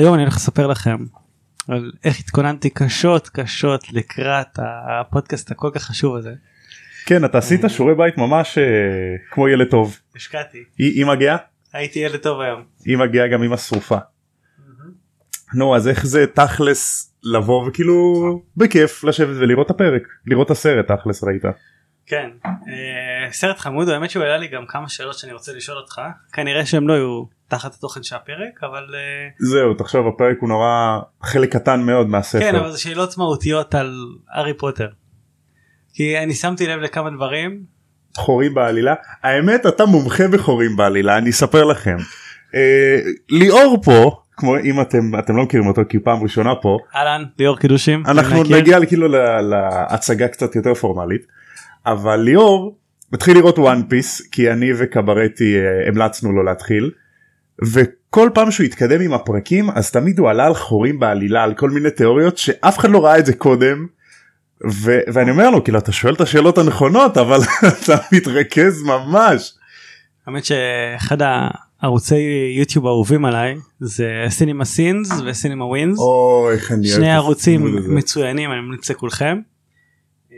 היום אני הולך לספר לכם על איך התכוננתי קשות קשות לקראת הפודקאסט הכל כך חשוב הזה. כן אתה עשית שיעורי בית ממש אה, כמו ילד טוב. השקעתי. היא מגיעה? הייתי ילד טוב היום. היא מגיעה גם עם השרופה. נו אז איך זה תכלס לבוא וכאילו בכיף לשבת ולראות את הפרק לראות את הסרט תכלס ראית. כן אה, סרט חמוד האמת שהוא העלה לי גם כמה שאלות שאני רוצה לשאול אותך כנראה שהם לא יהיו תחת התוכן של הפרק אבל אה, זהו תחשוב הפרק הוא נורא חלק קטן מאוד מהספר. כן אבל זה שאלות מהותיות על הארי פוטר. כי אני שמתי לב לכמה דברים חורים בעלילה האמת אתה מומחה בחורים בעלילה אני אספר לכם. אה, ליאור פה כמו אם אתם אתם לא מכירים אותו כי פעם ראשונה פה אהלן ליאור קידושים אנחנו מכיר. נגיע כאילו להצגה קצת יותר פורמלית אבל ליאור מתחיל לראות One Piece כי אני וקברטי אה, המלצנו לו להתחיל וכל פעם שהוא התקדם עם הפרקים אז תמיד הוא עלה על חורים בעלילה על כל מיני תיאוריות שאף אחד לא ראה את זה קודם. ו- ואני אומר לו כאילו אתה שואל את השאלות הנכונות אבל אתה מתרכז ממש. האמת שאחד הערוצי יוטיוב האהובים עליי זה CinemaSins ו CinemaWins שני ערוצים. מצוינים אני ממליץ לכולכם. אה,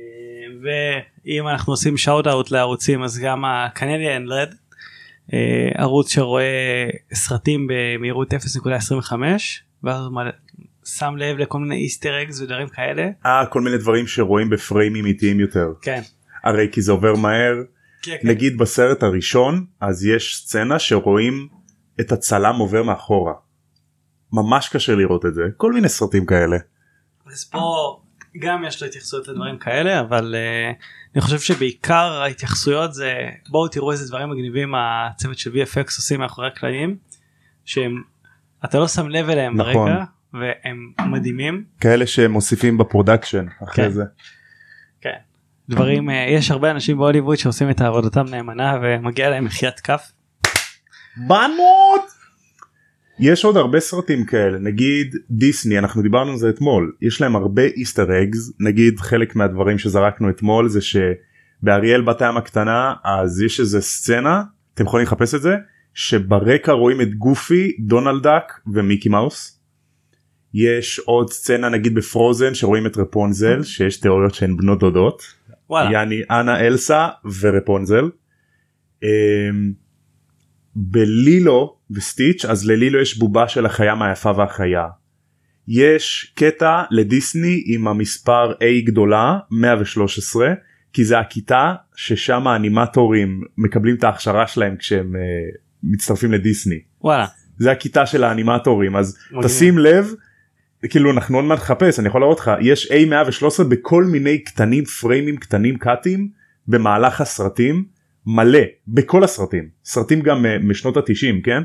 ואם אנחנו עושים שאוט אאוט לערוצים אז גם הקנדיאן רד ערוץ שרואה סרטים במהירות 0.25 ואז שם לב לכל מיני איסטר אגס ודברים כאלה אה כל מיני דברים שרואים בפריימים איטיים יותר כן. הרי כי זה עובר מהר כן, כן. נגיד בסרט הראשון אז יש סצנה שרואים את הצלם עובר מאחורה. ממש קשה לראות את זה כל מיני סרטים כאלה. אז פה גם יש לו התייחסויות לדברים כאלה אבל אה, אני חושב שבעיקר ההתייחסויות זה בואו תראו איזה דברים מגניבים הצוות של VFX עושים מאחורי הקלעים שהם אתה לא שם לב אליהם נכון. ברקע והם מדהימים כאלה שמוסיפים ב production אחרי כן. זה. כן דברים אה, יש הרבה אנשים בהוליווד שעושים את עבודתם נאמנה ומגיע להם מחיית כף. בנות! יש עוד הרבה סרטים כאלה נגיד דיסני אנחנו דיברנו על זה אתמול יש להם הרבה איסטר אגס נגיד חלק מהדברים שזרקנו אתמול זה שבאריאל בת הים הקטנה אז יש איזה סצנה אתם יכולים לחפש את זה שברקע רואים את גופי דונלד דאק ומיקי מאוס. יש עוד סצנה נגיד בפרוזן שרואים את רפונזל שיש תיאוריות שהן בנות דודות. וואלה יעני אנה אלסה ורפונזל. אמ, בלילו וסטיץ' אז ללילו יש בובה של החיה מהיפה והחיה. יש קטע לדיסני עם המספר A גדולה 113 כי זה הכיתה ששם האנימטורים מקבלים את ההכשרה שלהם כשהם uh, מצטרפים לדיסני. וואלה זה הכיתה של האנימטורים אז מגניב. תשים לב כאילו אנחנו עוד מעט נחפש אני יכול להראות לך יש A113 בכל מיני קטנים פריימים קטנים קאטים במהלך הסרטים מלא בכל הסרטים סרטים גם אה, משנות התשעים כן.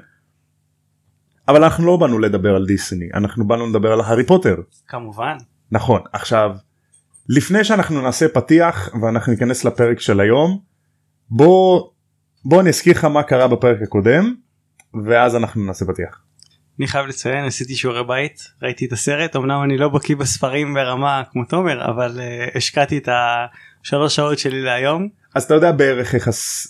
אבל אנחנו לא באנו לדבר על דיסני אנחנו באנו לדבר על הארי פוטר כמובן נכון עכשיו לפני שאנחנו נעשה פתיח ואנחנו ניכנס לפרק של היום בוא בוא אני אזכיר לך מה קרה בפרק הקודם ואז אנחנו נעשה פתיח. אני חייב לציין עשיתי שיעורי בית ראיתי את הסרט אמנם אני לא בקיא בספרים ברמה כמו תומר אבל uh, השקעתי את השלוש שעות שלי להיום אז אתה יודע בערך איך,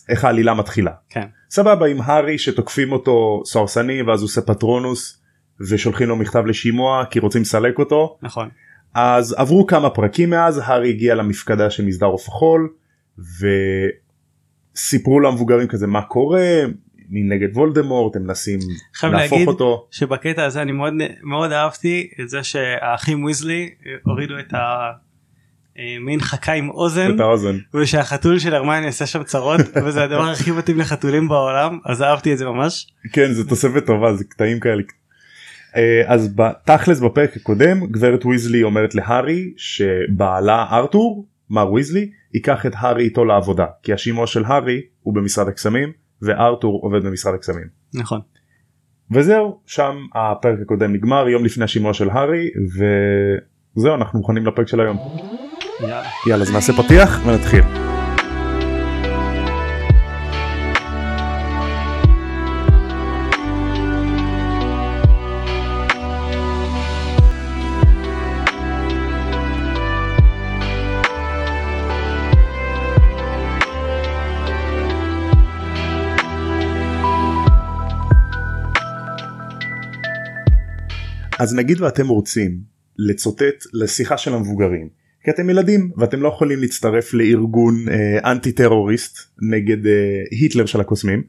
איך העלילה מתחילה. כן. סבבה עם הארי שתוקפים אותו סוהרסנים ואז הוא עושה פטרונוס ושולחים לו מכתב לשימוע כי רוצים לסלק אותו. נכון. אז עברו כמה פרקים מאז הארי הגיע למפקדה של מסדר עוף החול וסיפרו למבוגרים כזה מה קורה? מי נגד וולדמורט? הם מנסים להפוך להגיד אותו. שבקטע הזה אני מאוד מאוד אהבתי את זה שהאחים ויזלי הורידו את המין חכה עם אוזן את האוזן ושהחתול של הרמני עשה שם צרות וזה הדבר הכי מתאים לחתולים בעולם אז אהבתי את זה ממש כן זה תוספת טובה זה קטעים כאלה. אה, אז בתכלס בפרק הקודם גברת ויזלי אומרת להארי שבעלה ארתור מר ויזלי ייקח את הארי איתו לעבודה כי השימוע של הארי הוא במשרד הקסמים וארתור עובד במשרד הקסמים. נכון וזהו שם הפרק הקודם נגמר יום לפני השימוע של הארי וזהו אנחנו מוכנים לפרק של היום. יאללה. יאללה, אז נעשה פתיח ונתחיל. אז נגיד ואתם רוצים לצוטט לשיחה של המבוגרים כי אתם ילדים. ואתם לא יכולים להצטרף לארגון אה, אנטי טרוריסט נגד אה, היטלר של הקוסמים.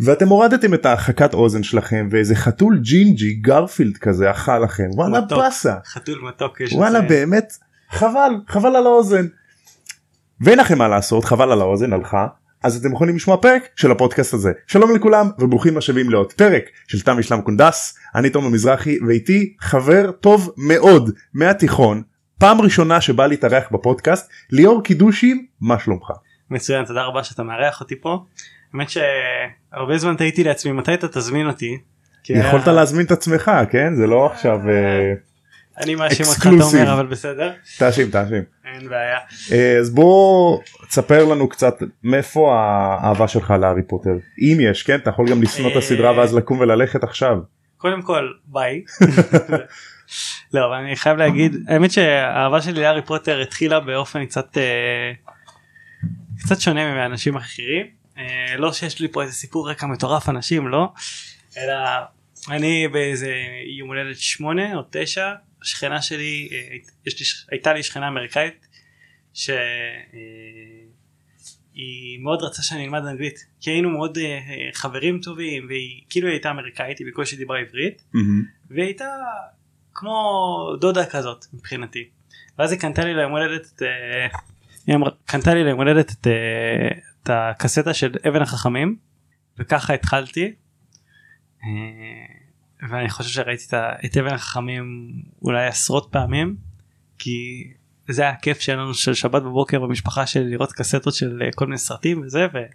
ואתם הורדתם את ההרחקת אוזן שלכם ואיזה חתול ג'ינג'י גרפילד כזה אכל לכם. וואלה מתוק. באסה. חתול מתוק יש וואלה לציין. באמת חבל חבל על האוזן. ואין לכם מה לעשות חבל על האוזן הלכה. אז אתם יכולים לשמוע פרק של הפודקאסט הזה. שלום לכולם וברוכים השבים לעוד פרק של תם ונשלם קונדס. אני תומר מזרחי ואיתי חבר טוב מאוד מהתיכון פעם ראשונה שבא להתארח בפודקאסט ליאור קידושים מה שלומך מצוין תודה רבה שאתה מארח אותי פה. האמת שהרבה זמן תהיתי לעצמי מתי אתה תזמין אותי. יכולת היה- להזמין את עצמך כן זה לא עכשיו אה, אני מאשים אותך. תומר אבל בסדר תאשים תאשים אין בעיה. אה, אז בוא תספר לנו קצת מאיפה האהבה שלך להארי פוטר אם יש כן אתה יכול גם לשנוא את הסדרה ואז לקום וללכת עכשיו. קודם כל ביי. לא אבל אני חייב להגיד האמת שהאהבה שלי לארי פוטר התחילה באופן קצת אה, קצת שונה מאנשים אחרים אה, לא שיש לי פה איזה סיפור רקע מטורף אנשים לא. אלא אני באיזה יום הולדת שמונה או תשע השכנה שלי אה, יש לי, הייתה לי שכנה אמריקאית שהיא מאוד רצה שאני אלמד אנגלית כי היינו מאוד חברים טובים והיא כאילו הייתה אמריקאית היא בקושי דיברה עברית והיא הייתה כמו דודה כזאת מבחינתי. ואז היא קנתה לי ליום הולדת את, אה, היא אמרה- קנתה לי ליום הולדת את, אה, את הקסטה של אבן החכמים וככה התחלתי. אה, ואני חושב שראיתי את את אבן החכמים אולי עשרות פעמים כי זה היה הכיף שלנו של שבת בבוקר במשפחה של לראות קסטות של כל מיני סרטים וזה וזה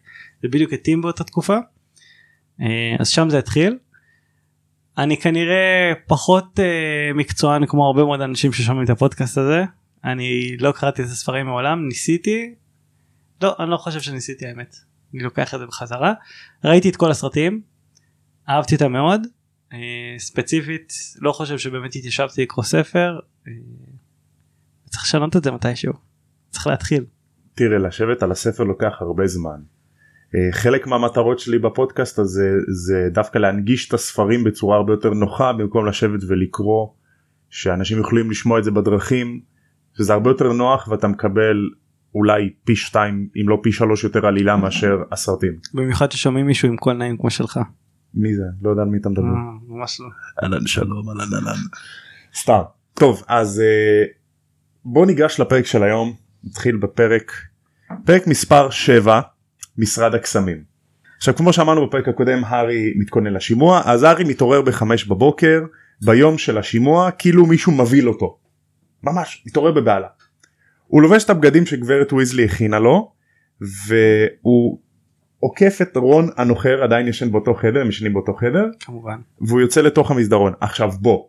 בדיוק התאים באותה תקופה. אז שם זה התחיל. אני כנראה פחות אה, מקצוען כמו הרבה מאוד אנשים ששומעים את הפודקאסט הזה. אני לא קראתי את הספרים מעולם ניסיתי. לא אני לא חושב שניסיתי האמת. אני לוקח את זה בחזרה. ראיתי את כל הסרטים אהבתי אותם מאוד. אה, ספציפית לא חושב שבאמת התיישבתי לקרוא ספר. אה, צריך לשנות את זה מתישהו. צריך להתחיל. תראה לשבת על הספר לוקח הרבה זמן. אה, חלק מהמטרות שלי בפודקאסט הזה זה דווקא להנגיש את הספרים בצורה הרבה יותר נוחה במקום לשבת ולקרוא שאנשים יכולים לשמוע את זה בדרכים שזה הרבה יותר נוח ואתה מקבל אולי פי שתיים אם לא פי שלוש יותר עלילה מאשר הסרטים. במיוחד ששומעים מישהו עם קול נעים כמו שלך מי זה? לא יודע על מי אתה מדבר. אה, ממש לא אהלן שלום אהלן אהלן. סתם. טוב אז אה, בוא ניגש לפרק של היום נתחיל בפרק פרק מספר 7 משרד הקסמים. עכשיו כמו שאמרנו בפרק הקודם הארי מתכונן לשימוע אז הארי מתעורר בחמש בבוקר ביום של השימוע כאילו מישהו מבהיל אותו. ממש מתעורר בבהלה. הוא לובש את הבגדים שגברת ויזלי הכינה לו והוא עוקף את רון הנוחר עדיין ישן באותו חדר הם ישנים באותו חדר כמובן והוא יוצא לתוך המסדרון עכשיו בוא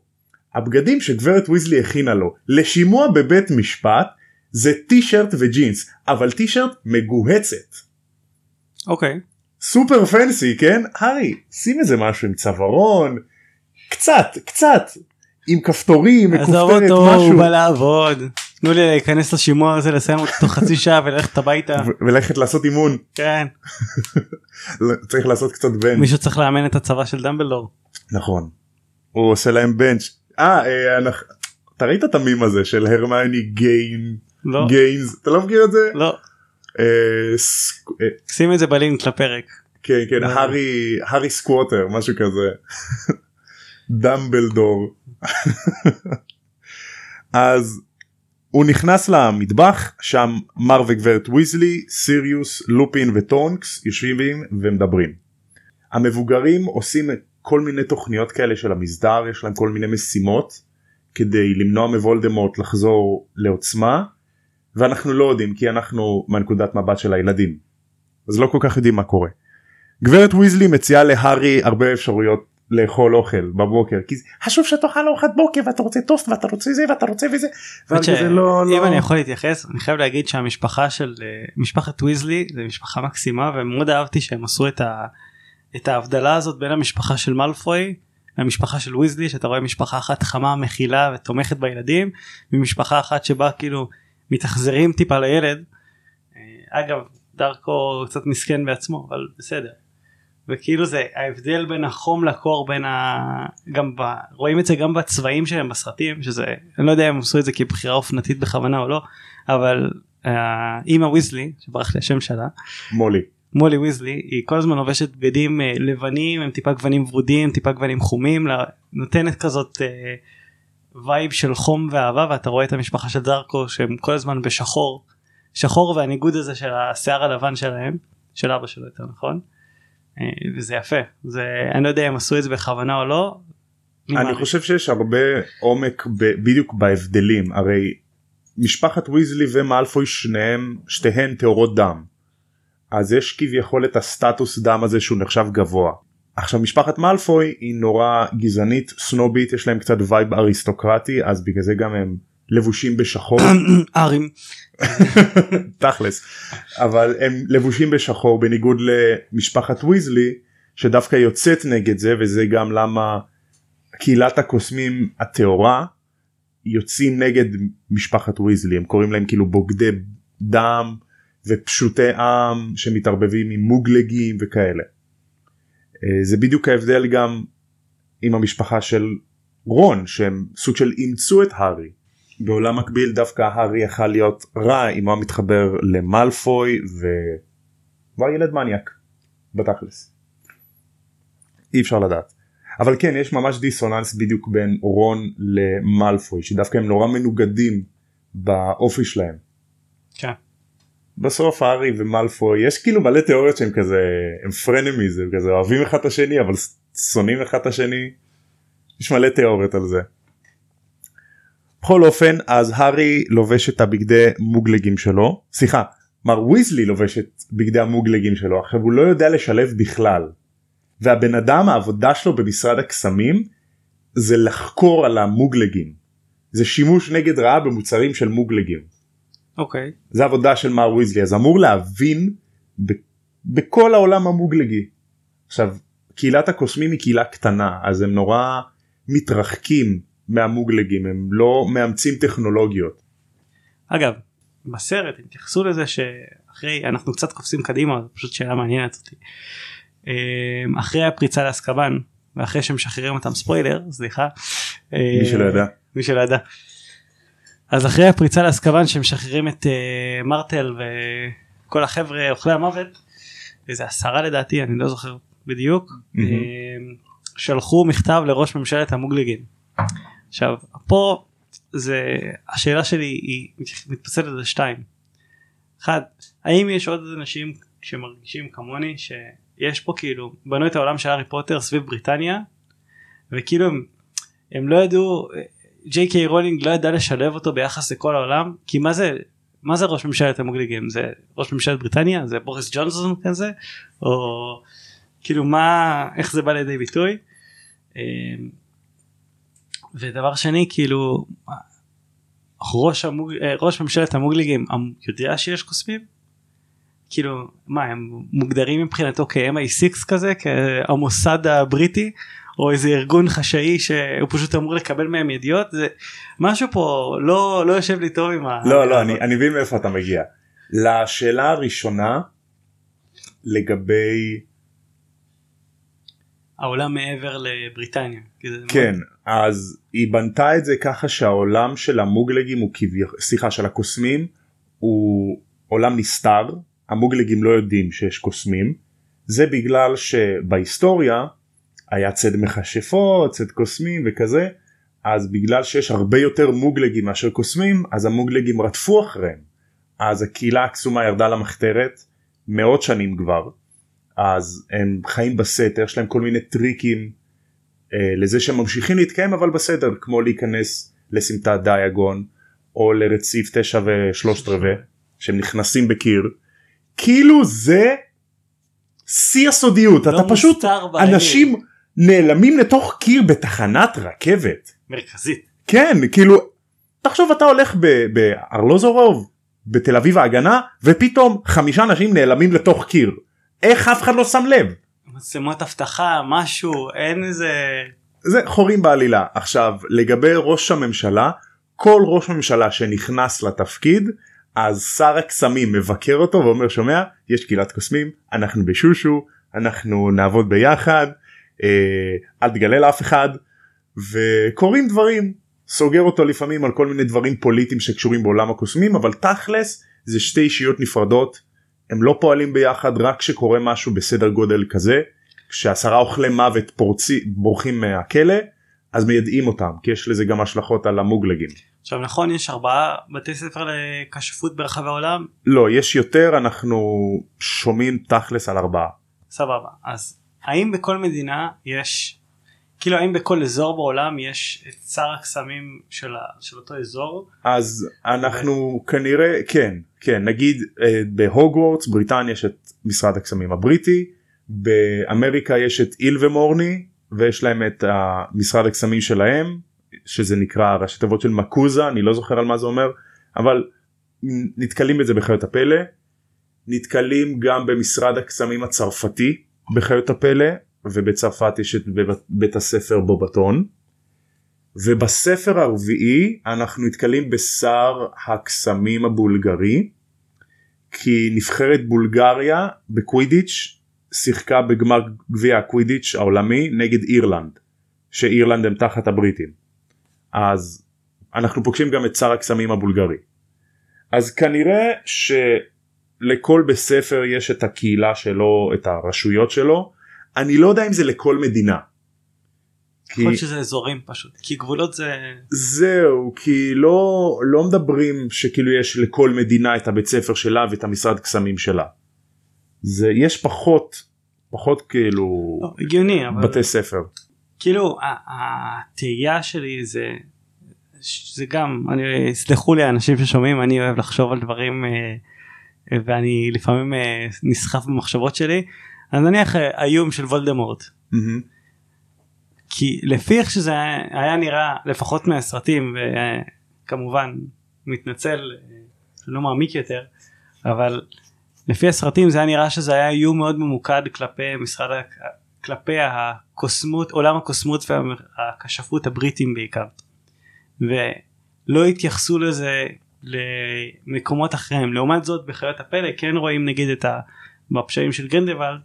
הבגדים שגברת ויזלי הכינה לו לשימוע בבית משפט זה טישרט וג'ינס אבל טישרט מגוהצת אוקיי. סופר פנסי כן? הארי שים איזה משהו עם צווארון קצת קצת עם כפתורים עזוב מכופתרת אותו הוא משהו. בא לעבוד. תנו לי להיכנס לשימוע הזה לסיים אותו תוך חצי שעה וללכת הביתה. וללכת לעשות אימון. כן. צריך לעשות קצת בנץ' מישהו צריך לאמן את הצבא של דמבלדור. נכון. הוא עושה להם בנץ' אה אה, אנחנו- אתה ראית את המים הזה של הרמיוני גיין לא. גיינס? אתה לא מכיר את זה? לא שים את זה בלינק לפרק כן כן לא. הארי הארי סקווטר משהו כזה דמבלדור אז הוא נכנס למטבח שם מר וגברת ויזלי סיריוס לופין וטונקס יושבים ומדברים. המבוגרים עושים כל מיני תוכניות כאלה של המסדר יש להם כל מיני משימות כדי למנוע מוולדמורט לחזור לעוצמה ואנחנו לא יודעים כי אנחנו מהנקודת מבט של הילדים אז לא כל כך יודעים מה קורה. גברת ויזלי מציעה להארי הרבה אפשרויות לאכול אוכל בבוקר כי חשוב שתאכל ארוחת בוקר ואתה רוצה טוסט ואתה רוצה זה ואתה רוצה וזה. האמת והארי כזה, לא, אם לא. אני יכול להתייחס אני חייב להגיד שהמשפחה של אה, משפחת ויזלי זה משפחה מקסימה ומאוד אהבתי שהם עשו את, ה, את ההבדלה הזאת בין המשפחה של מאלפוי למשפחה של ויזלי שאתה רואה משפחה אחת חמה מכילה ותומכת בילדים ומשפחה אחת שבה כאילו מתאכזרים טיפה לילד. אה, אגב דרכו קצת מסכן בעצמו אבל בסדר. וכאילו זה ההבדל בין החום לקור בין ה... גם ב... רואים את זה גם בצבעים שלהם בסרטים שזה אני לא יודע אם עשו את זה כבחירה אופנתית בכוונה או לא אבל אה, אימא ויזלי שברח לי השם שלה מולי מולי ויזלי היא כל הזמן לובשת בגדים אה, לבנים עם טיפה גוונים ורודים טיפה גוונים חומים נותנת כזאת אה, vibe של חום ואהבה ואתה רואה את המשפחה של דרקו שהם כל הזמן בשחור שחור והניגוד הזה של השיער הלבן שלהם של אבא שלו יותר נכון אה, וזה יפה זה אני לא יודע אם עשו את זה בכוונה או לא. אני מעריך. חושב שיש הרבה עומק ב, בדיוק בהבדלים הרי משפחת ויזלי ומאלפוי שניהם שתיהן טהורות דם אז יש כביכול את הסטטוס דם הזה שהוא נחשב גבוה. עכשיו משפחת מאלפוי היא נורא גזענית סנובית יש להם קצת vibe אריסטוקרטי אז בגלל זה גם הם לבושים בשחור. ארים. תכלס. אבל הם לבושים בשחור בניגוד למשפחת ויזלי שדווקא יוצאת נגד זה וזה גם למה קהילת הקוסמים הטהורה יוצאים נגד משפחת ויזלי. הם קוראים להם כאילו בוגדי דם ופשוטי עם שמתערבבים עם מוגלגים וכאלה. אה, זה בדיוק ההבדל גם עם המשפחה של רון שהם סוג של אימצו את הארי. בעולם מקביל דווקא הארי יכל להיות רע אם הוא מתחבר למלפוי. והוא ילד מניאק בתכלס. אי אפשר לדעת. אבל כן יש ממש דיסוננס בדיוק בין רון למלפוי שדווקא הם נורא מנוגדים באופי שלהם. כן. בסוף הארי ומלפוי יש כאילו מלא תיאוריות שהם כזה הם פרנמיז הם כזה אוהבים אחד את השני אבל שונאים אחד את השני. יש מלא תיאוריות על זה. בכל אופן אז הארי לובש את הבגדי מוגלגים שלו סליחה מר ויזלי לובש את בגדי המוגלגים שלו עכשיו הוא לא יודע לשלב בכלל. והבן אדם העבודה שלו במשרד הקסמים זה לחקור על המוגלגים. זה שימוש נגד רעה במוצרים של מוגלגים. אוקיי זה עבודה של מר ויזלי אז אמור להבין ב- בכל העולם המוגלגי. עכשיו קהילת הקוסמים היא קהילה קטנה אז הם נורא מתרחקים מהמוגלגים הם לא מאמצים טכנולוגיות. אגב בסרט הם התייחסו לזה שאחרי אנחנו קצת קופצים קדימה זו פשוט שאלה מעניינת אותי. אה, אחרי הפריצה לאסקבן ואחרי שמשחררים אותם ספוילר סליחה. מי שלא ידע. מי שלא ידע. אז אחרי הפריצה לאסקבן שמשחררים את אה, מרטל וכל החבר'ה אוכלי המוות איזה עשרה לדעתי אני לא זוכר בדיוק מהמם. אה, שלחו מכתב לראש ממשלת המוגלגים. עכשיו פה זה השאלה שלי היא מתפצלת לשתיים. אחד האם יש עוד אנשים שמרגישים כמוני שיש פה כאילו בנו את העולם של הארי פוטר סביב בריטניה וכאילו הם, הם לא ידעו ג'יי קיי רולינג לא ידע לשלב אותו ביחס לכל העולם? כי מה זה מה זה ראש ממשלת המוגלגים זה ראש ממשלת בריטניה? זה בוריס ג'ונסון כזה? או כאילו מה איך זה בא לידי ביטוי. אמ, ודבר שני כאילו ראש, המוג... אה, ראש ממשלת המוגליגים אמ- יודע שיש קוסמים? כאילו מה הם מוגדרים מבחינתו כ-MI6 כזה כהמוסד הבריטי או איזה ארגון חשאי שהוא פשוט אמור לקבל מהם ידיעות זה משהו פה לא לא יושב לי טוב עם ה... לא לא אני אני מבין מאיפה אתה מגיע. לשאלה הראשונה לגבי העולם מעבר לבריטניה. כן אז היא בנתה את זה ככה שהעולם של המוגלגים הוא כביכול סליחה של הקוסמים הוא עולם נסתר המוגלגים לא יודעים שיש קוסמים זה בגלל שבהיסטוריה היה צד מכשפות צד קוסמים וכזה אז בגלל שיש הרבה יותר מוגלגים מאשר קוסמים אז המוגלגים רדפו אחריהם אז הקהילה הקסומה ירדה למחתרת מאות שנים כבר אז הם חיים בסתר יש להם כל מיני טריקים אה, לזה שהם ממשיכים להתקיים אבל בסדר כמו להיכנס לסמטת דיאגון או לרציף תשע ושלושת רבעי שהם נכנסים בקיר כאילו זה שיא הסודיות לא אתה פשוט. אנשים נעלמים לתוך קיר בתחנת רכבת. מרכזית. כן כאילו תחשוב אתה הולך בארלוזורוב בתל אביב ההגנה ופתאום חמישה אנשים נעלמים לתוך קיר. איך אף אחד לא שם לב? מצלמות אבטחה משהו אין איזה זה חורים בעלילה. עכשיו לגבי ראש הממשלה כל ראש ממשלה שנכנס לתפקיד אז שר הקסמים מבקר אותו ואומר שומע יש קהילת קוסמים אנחנו בשושו אנחנו נעבוד ביחד אל תגלה לאף אחד וקורים דברים סוגר אותו לפעמים על כל מיני דברים פוליטיים שקשורים בעולם הקוסמים אבל תכלס זה שתי אישיות נפרדות הם לא פועלים ביחד רק כשקורה משהו בסדר גודל כזה כשעשרה אוכלי מוות פורצי בורחים מהכלא אז מיידעים אותם כי יש לזה גם השלכות על המוגלגים. עכשיו נכון יש ארבעה בתי ספר לכשפות ברחבי העולם לא יש יותר אנחנו שומעים תכלס על ארבעה. סבבה אז האם בכל מדינה יש כאילו האם בכל אזור בעולם יש את שר הקסמים של, ה, של אותו אזור? אז אנחנו ו... כנראה כן כן. נגיד אה, בהוגוורטס בריטניה יש את משרד הקסמים הבריטי באמריקה יש את איל ומורני ויש להם את משרד הקסמים שלהם שזה נקרא ראשי תיבות של מקוזה אני לא זוכר על מה זה אומר אבל נתקלים בזה בחיות הפלא. נתקלים גם במשרד הקסמים הצרפתי בחיות הפלא ובצרפת יש את בית הספר בובטון ובספר הרביעי אנחנו נתקלים בשר הקסמים הבולגרי כי נבחרת בולגריה בקווידיץ' שיחקה בגמר גביע הקווידיץ' העולמי נגד אירלנד שאירלנד הם תחת הבריטים. אז אנחנו פוגשים גם את שר הקסמים הבולגרי. אז כנראה שלכל בית ספר יש את הקהילה שלו את הרשויות שלו אני לא יודע אם זה לכל מדינה. יכול להיות שזה אזורים פשוט כי גבולות זה זהו כי לא לא מדברים שכאילו יש לכל מדינה את הבית ספר שלה ואת המשרד קסמים שלה. זה יש פחות פחות כאילו לא, הגיוני אבל בתי ספר. כאילו התהייה שלי זה זה גם אני סלחו לי האנשים ששומעים אני אוהב לחשוב על דברים אה, ואני לפעמים אה, נסחף במחשבות שלי אז נניח אה, האיום של וולדמורט. Mm-hmm. כי לפי איך שזה היה נראה לפחות מהסרטים וכמובן מתנצל לא מעמיק יותר אבל לפי הסרטים זה היה נראה שזה היה איום מאוד ממוקד כלפי משרד כלפי הקוסמות עולם הקוסמות והכשפות הבריטים בעיקר ולא התייחסו לזה למקומות אחרים לעומת זאת בחיות הפלא כן רואים נגיד את הפשעים של גרינדוולד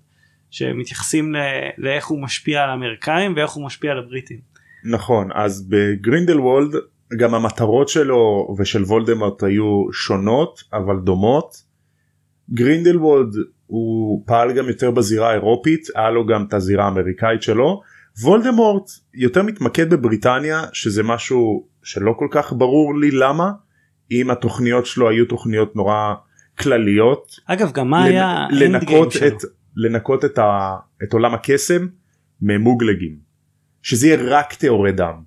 שמתייחסים לאיך הוא משפיע על האמריקאים ואיך הוא משפיע על הבריטים. נכון אז בגרינדלוולד גם המטרות שלו ושל וולדמרט היו שונות אבל דומות. גרינדלוולד הוא פעל גם יותר בזירה האירופית היה לו גם את הזירה האמריקאית שלו. וולדמורט יותר מתמקד בבריטניה שזה משהו שלא כל כך ברור לי למה אם התוכניות שלו היו תוכניות נורא כלליות. אגב גם מה היה לנקות את לנקות את, ה, את עולם הקסם ממוגלגים. שזה יהיה רק טהורי דם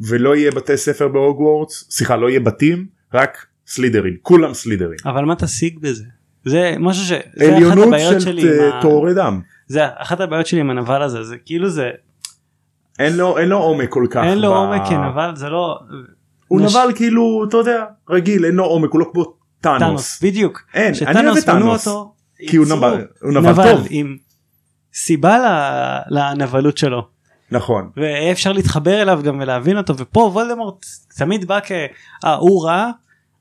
ולא יהיה בתי ספר בהוגוורטס סליחה לא יהיה בתים רק סלידרים כולם סלידרים אבל מה תשיג בזה? זה משהו ש... זה אחת הבעיות שלי עם טהורי דם. זה אחת הבעיות שלי עם הנבל הזה. זה כאילו זה אין לו אין לו עומק כל כך אין לו ב... עומק כן אבל זה לא הוא נש... נבל כאילו אתה יודע רגיל אין לו עומק הוא לא כמו טאנוס בדיוק אין אני אוהב את טאנוס כי הוא נבל, הוא נבל, נבל טוב. עם סיבה לנבלות שלו. נכון. ואפשר להתחבר אליו גם ולהבין אותו ופה וולדמורט תמיד בא כ... אה הוא רע,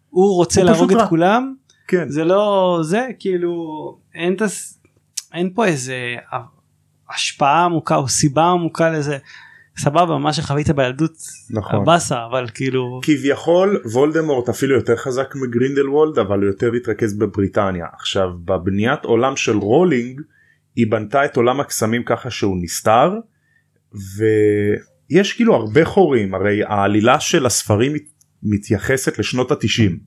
הוא רוצה הוא להרוג את רע. כולם. כן. זה לא זה כאילו אין, תס... אין פה איזה השפעה עמוקה או סיבה עמוקה לזה. סבבה מה שחווית בילדות נכון. באסה אבל כאילו כביכול וולדמורט אפילו יותר חזק מגרינדלוולד אבל הוא יותר התרכז בבריטניה. עכשיו בבניית עולם של רולינג היא בנתה את עולם הקסמים ככה שהוא נסתר ויש כאילו הרבה חורים. הרי העלילה של הספרים מתייחסת לשנות התשעים.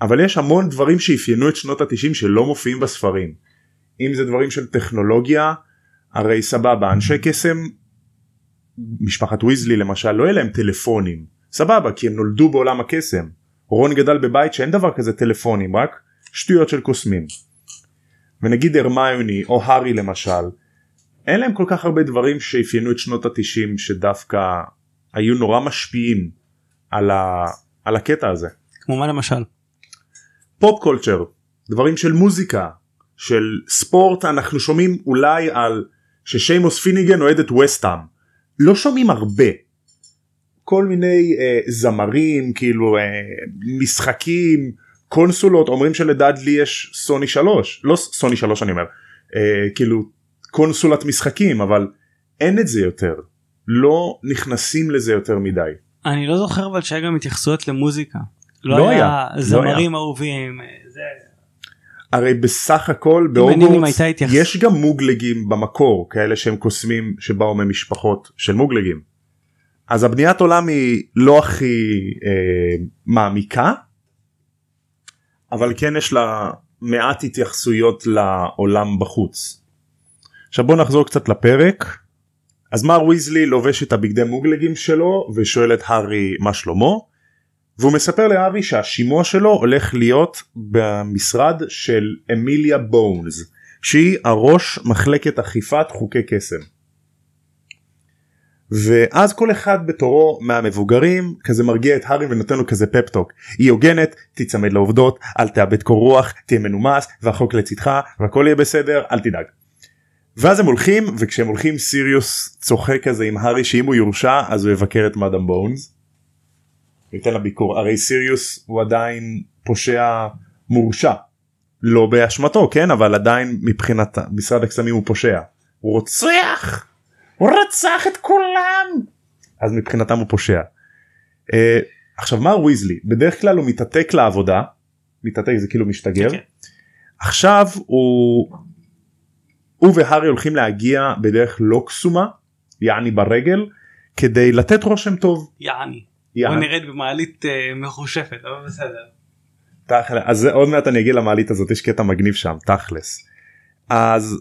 אבל יש המון דברים שאפיינו את שנות התשעים שלא מופיעים בספרים. אם זה דברים של טכנולוגיה הרי סבבה אנשי קסם משפחת ויזלי למשל לא יהיה להם טלפונים סבבה כי הם נולדו בעולם הקסם רון גדל בבית שאין דבר כזה טלפונים רק שטויות של קוסמים. ונגיד הרמיוני או הארי למשל אין להם כל כך הרבה דברים שאפיינו את שנות התשעים שדווקא היו נורא משפיעים על, ה... על הקטע הזה. כמו מה למשל? pop culture דברים של מוזיקה של ספורט אנחנו שומעים אולי על ששיימוס פיניגן אוהד את ווסטהאם לא שומעים הרבה. כל מיני אה, זמרים כאילו אה, משחקים קונסולות אומרים שלדאדלי יש סוני 3 לא סוני 3 אני אומר אה, כאילו קונסולת משחקים אבל אין את זה יותר לא נכנסים לזה יותר מדי. אני לא זוכר אבל שהיה גם התייחסויות למוזיקה. לא, לא היה היה, לא זמרים אהובים. אה, זה... הרי בסך הכל בהוגוורטס התייחס- יש גם מוגלגים במקור כאלה שהם קוסמים שבאו ממשפחות של מוגלגים. אז הבניית עולם היא לא הכי אה, מעמיקה אבל כן יש לה מעט התייחסויות לעולם בחוץ. עכשיו בוא נחזור קצת לפרק. אז מר ויזלי לובש את הבגדי מוגלגים שלו ושואל את הארי מה שלמה והוא מספר להארי שהשימוע שלו הולך להיות במשרד של אמיליה בונס שהיא הראש מחלקת אכיפת חוקי קסם. ואז כל אחד בתורו מהמבוגרים כזה מרגיע את הארי ונותן לו כזה פפטוק היא הוגנת תיצמד לעובדות אל תאבד קור רוח תהיה מנומס והחוק לצדך והכל יהיה בסדר אל תדאג. ואז הם הולכים וכשהם הולכים סיריוס צוחק כזה עם הארי שאם הוא יורשע אז הוא יבקר את מאדם בונס. ייתן לה ביקור הרי סיריוס הוא עדיין פושע מורשע לא באשמתו כן אבל עדיין מבחינת משרד הקסמים הוא פושע הוא רוצח הוא רצח את כולם אז מבחינתם הוא פושע. Uh, עכשיו מר ויזלי בדרך כלל הוא מתעתק לעבודה מתעתק זה כאילו משתגר כן. עכשיו הוא הוא והארי הולכים להגיע בדרך לא קסומה יעני ברגל כדי לתת רושם טוב. יעני. בוא. נרד במעלית אה, מחושפת אבל בסדר. תכל'ס אז עוד מעט אני אגיע למעלית הזאת יש קטע מגניב שם תכלס. אז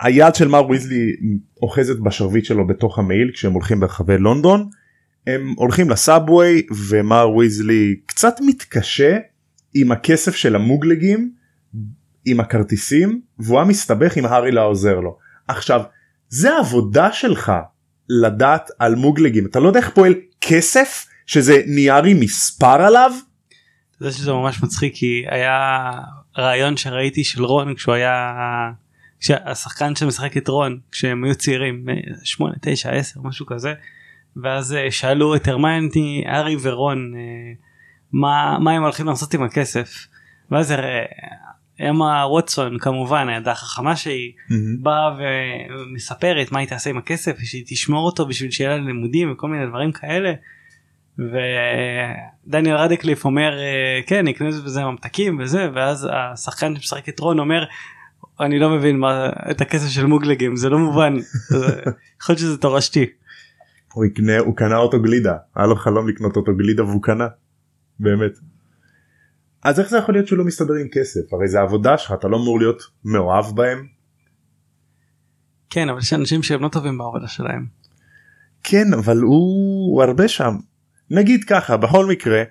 היד של מר ויזלי אוחזת בשרביט שלו בתוך המעיל כשהם הולכים ברחבי לונדון. הם הולכים לסאבווי ומר ויזלי קצת מתקשה עם הכסף של המוגלגים עם הכרטיסים והוא היה מסתבך עם הארי לא עוזר לו. עכשיו זה העבודה שלך לדעת על מוגלגים אתה לא יודע איך פועל כסף שזה נייר עם מספר עליו? אתה יודע שזה ממש מצחיק כי היה רעיון שראיתי של רון כשהוא היה כשהשחקן שמשחק את רון כשהם היו צעירים 8 9 10 משהו כזה ואז אה, שאלו את הרמיינטי הארי ורון אה, מה מה הם הולכים לעשות עם הכסף? ואז אה, אמה ווטסון כמובן הילדה החכמה שהיא באה ומספרת מה היא תעשה עם הכסף ושהיא תשמור אותו בשביל שיהיה לה לימודים וכל מיני דברים כאלה. ודניאל רדקליף אומר אה, כן יקנו בזה ממתקים וזה ואז השחקן שמשחק את רון אומר אני לא מבין מה את הכסף של מוגלגים זה לא מובן יכול להיות שזה תורשתי. הוא יקנה הוא קנה אותו גלידה היה לו חלום לקנות אותו גלידה והוא קנה. באמת. אז איך זה יכול להיות שהוא לא מסתדר עם כסף הרי זה העבודה שלך אתה לא אמור להיות מאוהב בהם. כן אבל יש אנשים שהם לא טובים בעבודה שלהם. כן אבל הוא, הוא הרבה שם. נגיד ככה בכל מקרה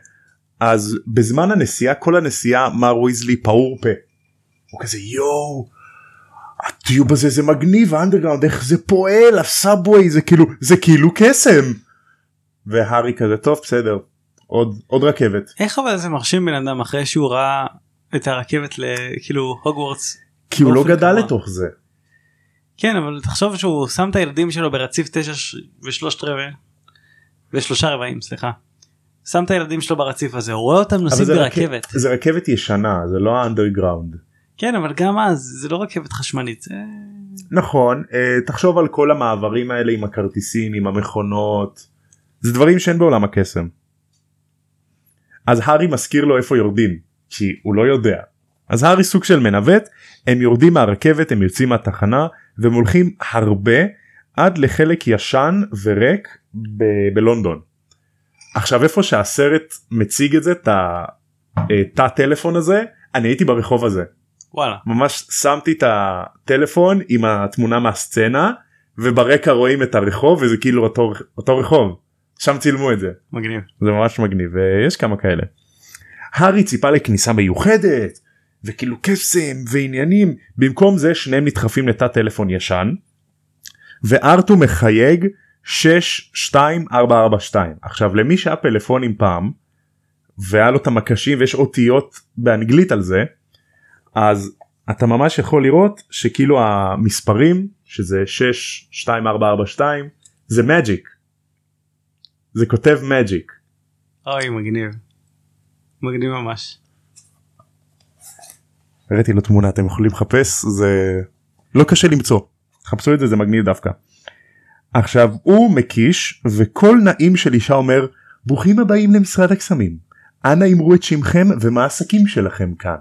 אז בזמן הנסיעה כל הנסיעה מר ויזלי פעור פה. הוא כזה יואו. הטיוב הזה זה מגניב האנדרגראונד איך זה פועל הסאבווי זה כאילו זה כאילו קסם. והארי כזה טוב בסדר עוד עוד רכבת. איך אבל זה מרשים בן אדם אחרי שהוא ראה את הרכבת לכאילו הוגוורטס כי הוא לא גדל קבוע. לתוך זה. כן אבל תחשוב שהוא שם את הילדים שלו ברציף תשע ושלושת רבעי ושלושה רבעים סליחה. שם את הילדים שלו ברציף הזה הוא רואה אותם נוסעים זה ברכבת רכ- זה רכבת ישנה זה לא האנדרגראונד. כן אבל גם אז זה לא רכבת חשמלית זה נכון אה, תחשוב על כל המעברים האלה עם הכרטיסים עם המכונות זה דברים שאין בעולם הקסם. אז הארי מזכיר לו איפה יורדים כי הוא לא יודע. אז הארי סוג של מנווט הם יורדים מהרכבת הם יוצאים מהתחנה והם הולכים הרבה עד לחלק ישן וריק ב- בלונדון. עכשיו איפה שהסרט מציג את זה את התא טלפון הזה אני הייתי ברחוב הזה. וואלה ממש שמתי את הטלפון עם התמונה מהסצנה וברקע רואים את הרחוב וזה כאילו אותו, אותו רחוב שם צילמו את זה מגניב זה ממש מגניב ויש כמה כאלה. הארי ציפה לכניסה מיוחדת וכאילו קסם ועניינים במקום זה שניהם נדחפים לתא טלפון ישן וארתו מחייג 62442 עכשיו למי שהיה פלאפונים פעם והיה לו את המקשים ויש אותיות באנגלית על זה אז אתה ממש יכול לראות שכאילו המספרים שזה 62442 זה מג'יק. זה כותב מג'יק. אוי מגניב. מגניב ממש. הראיתי לו תמונה אתם יכולים לחפש זה לא קשה למצוא חפשו את זה זה מגניב דווקא. עכשיו הוא מקיש וכל נעים של אישה אומר ברוכים הבאים למשרד הקסמים אנא אמרו את שמכם ומה העסקים שלכם כאן.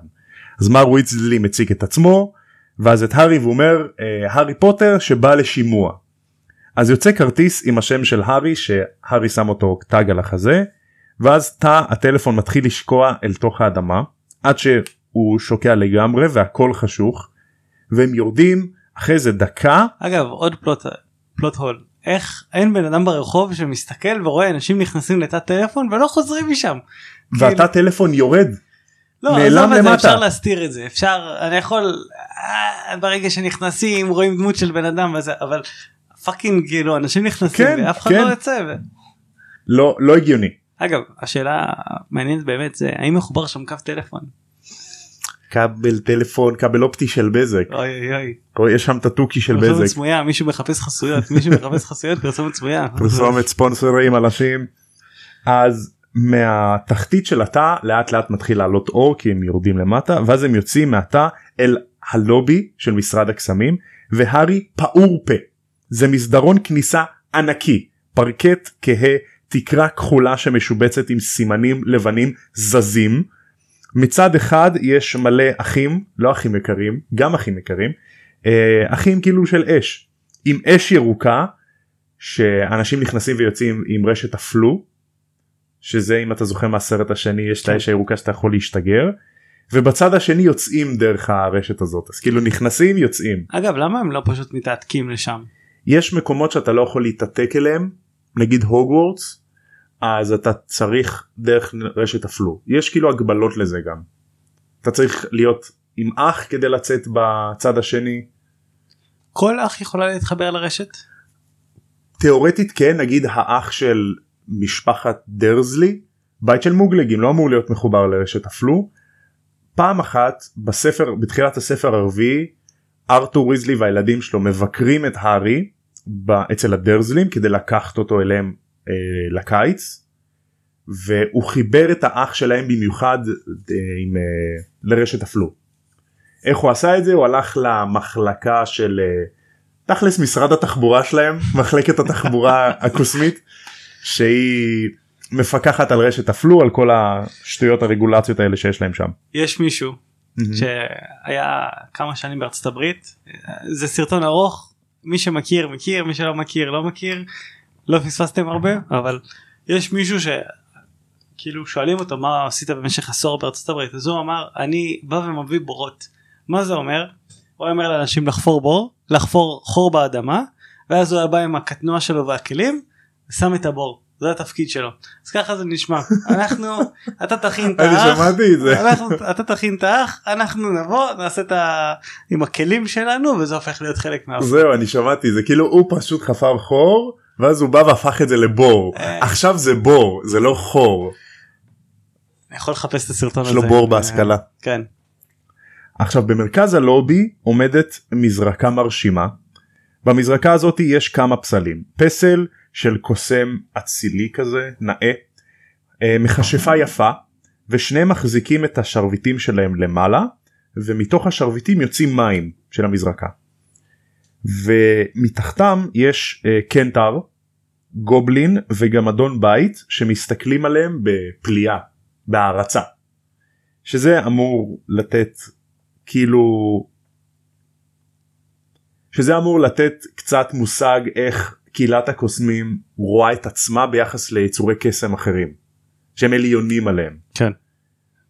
אז מר ויצלי מציג את עצמו ואז את הארי והוא אומר אה, הארי פוטר שבא לשימוע. אז יוצא כרטיס עם השם של הארי שהארי שם אותו טאג על החזה ואז תא הטלפון מתחיל לשקוע אל תוך האדמה עד שהוא שוקע לגמרי והכל חשוך והם יורדים אחרי זה דקה אגב עוד פלוט פלוט הול איך אין בן אדם ברחוב שמסתכל ורואה אנשים נכנסים לתא טלפון ולא חוזרים משם. והתא כאילו- טלפון יורד לא, נעלם למטה. אפשר להסתיר את זה אפשר אני יכול אה, ברגע שנכנסים רואים דמות של בן אדם וזה אבל fucking כאילו אנשים נכנסים כן, ואף אחד כן. לא יוצא. ו... לא לא הגיוני. אגב השאלה המעניינת באמת זה האם מחובר שם קו טלפון כבל טלפון כבל אופטי של בזק. אוי אוי אוי. או יש שם את התוכי של פרסומת בזק. סמויה מישהו מחפש חסויות מישהו מחפש חסויות פרסומת סמויה. פרסומת ספונסרים אנשים. אז מהתחתית של התא לאט לאט מתחיל לעלות אור כי הם יורדים למטה ואז הם יוצאים מהתא אל הלובי של משרד הקסמים והארי פעור פה. זה מסדרון כניסה ענקי. פרקט כהה תקרה כחולה שמשובצת עם סימנים לבנים זזים מצד אחד יש מלא אחים לא אחים יקרים גם אחים יקרים אה, אחים כאילו של אש עם אש ירוקה שאנשים נכנסים ויוצאים עם רשת הפלו שזה אם אתה זוכר מהסרט השני יש את כן. האש הירוקה שאתה יכול להשתגר ובצד השני יוצאים דרך הרשת הזאת אז כאילו נכנסים יוצאים אגב למה הם לא פשוט מתעתקים לשם? יש מקומות שאתה לא יכול להתעתק אליהם נגיד הוגוורטס אז אתה צריך דרך רשת הפלו יש כאילו הגבלות לזה גם. אתה צריך להיות עם אח כדי לצאת בצד השני כל אח יכולה להתחבר לרשת? תאורטית כן נגיד האח של משפחת דרזלי בית של מוגלגים לא אמור להיות מחובר לרשת הפלו. פעם אחת בספר בתחילת הספר הרביעי ארתור ויזלי והילדים שלו מבקרים את הארי אצל הדרזלים כדי לקחת אותו אליהם אה, לקיץ והוא חיבר את האח שלהם במיוחד אה, עם, אה, לרשת הפלו. איך הוא עשה את זה? הוא הלך למחלקה של אה, תכלס משרד התחבורה שלהם מחלקת התחבורה הקוסמית שהיא מפקחת על רשת הפלו על כל השטויות הרגולציות האלה שיש להם שם. יש מישהו שהיה כמה שנים בארצות הברית. זה סרטון ארוך. מי שמכיר מכיר מי שלא מכיר לא מכיר לא פספסתם הרבה אבל יש מישהו שכאילו שואלים אותו מה עשית במשך עשור בארצות הברית? אז הוא אמר אני בא ומביא בורות. מה זה אומר? הוא אומר לאנשים לחפור בור לחפור חור באדמה ואז הוא בא עם הקטנוע שלו והכלים ושם את הבור. זה התפקיד שלו. אז ככה זה נשמע. אנחנו אתה תכין את אני האח שמעתי את זה. אנחנו, אתה תכין את האח אנחנו נבוא נעשה את ה... עם הכלים שלנו וזה הופך להיות חלק מה... זהו אני שמעתי. זה כאילו הוא פשוט חפר חור ואז הוא בא והפך את זה לבור אה. עכשיו זה בור זה לא חור אני יכול לחפש את הסרטון יש הזה. לו בור בהשכלה. כן. עכשיו במרכז הלובי עומדת מזרקה מרשימה. במזרקה הזאת יש כמה פסלים פסל של קוסם אצילי כזה נאה אה, מכשפה יפה ושניהם מחזיקים את השרביטים שלהם למעלה ומתוך השרביטים יוצאים מים של המזרקה. ומתחתם יש אה, קנטר גובלין וגם אדון בית שמסתכלים עליהם בפליאה בהערצה. שזה אמור לתת כאילו שזה אמור לתת קצת מושג איך קהילת הקוסמים רואה את עצמה ביחס ליצורי קסם אחרים שהם עליונים עליהם. כן.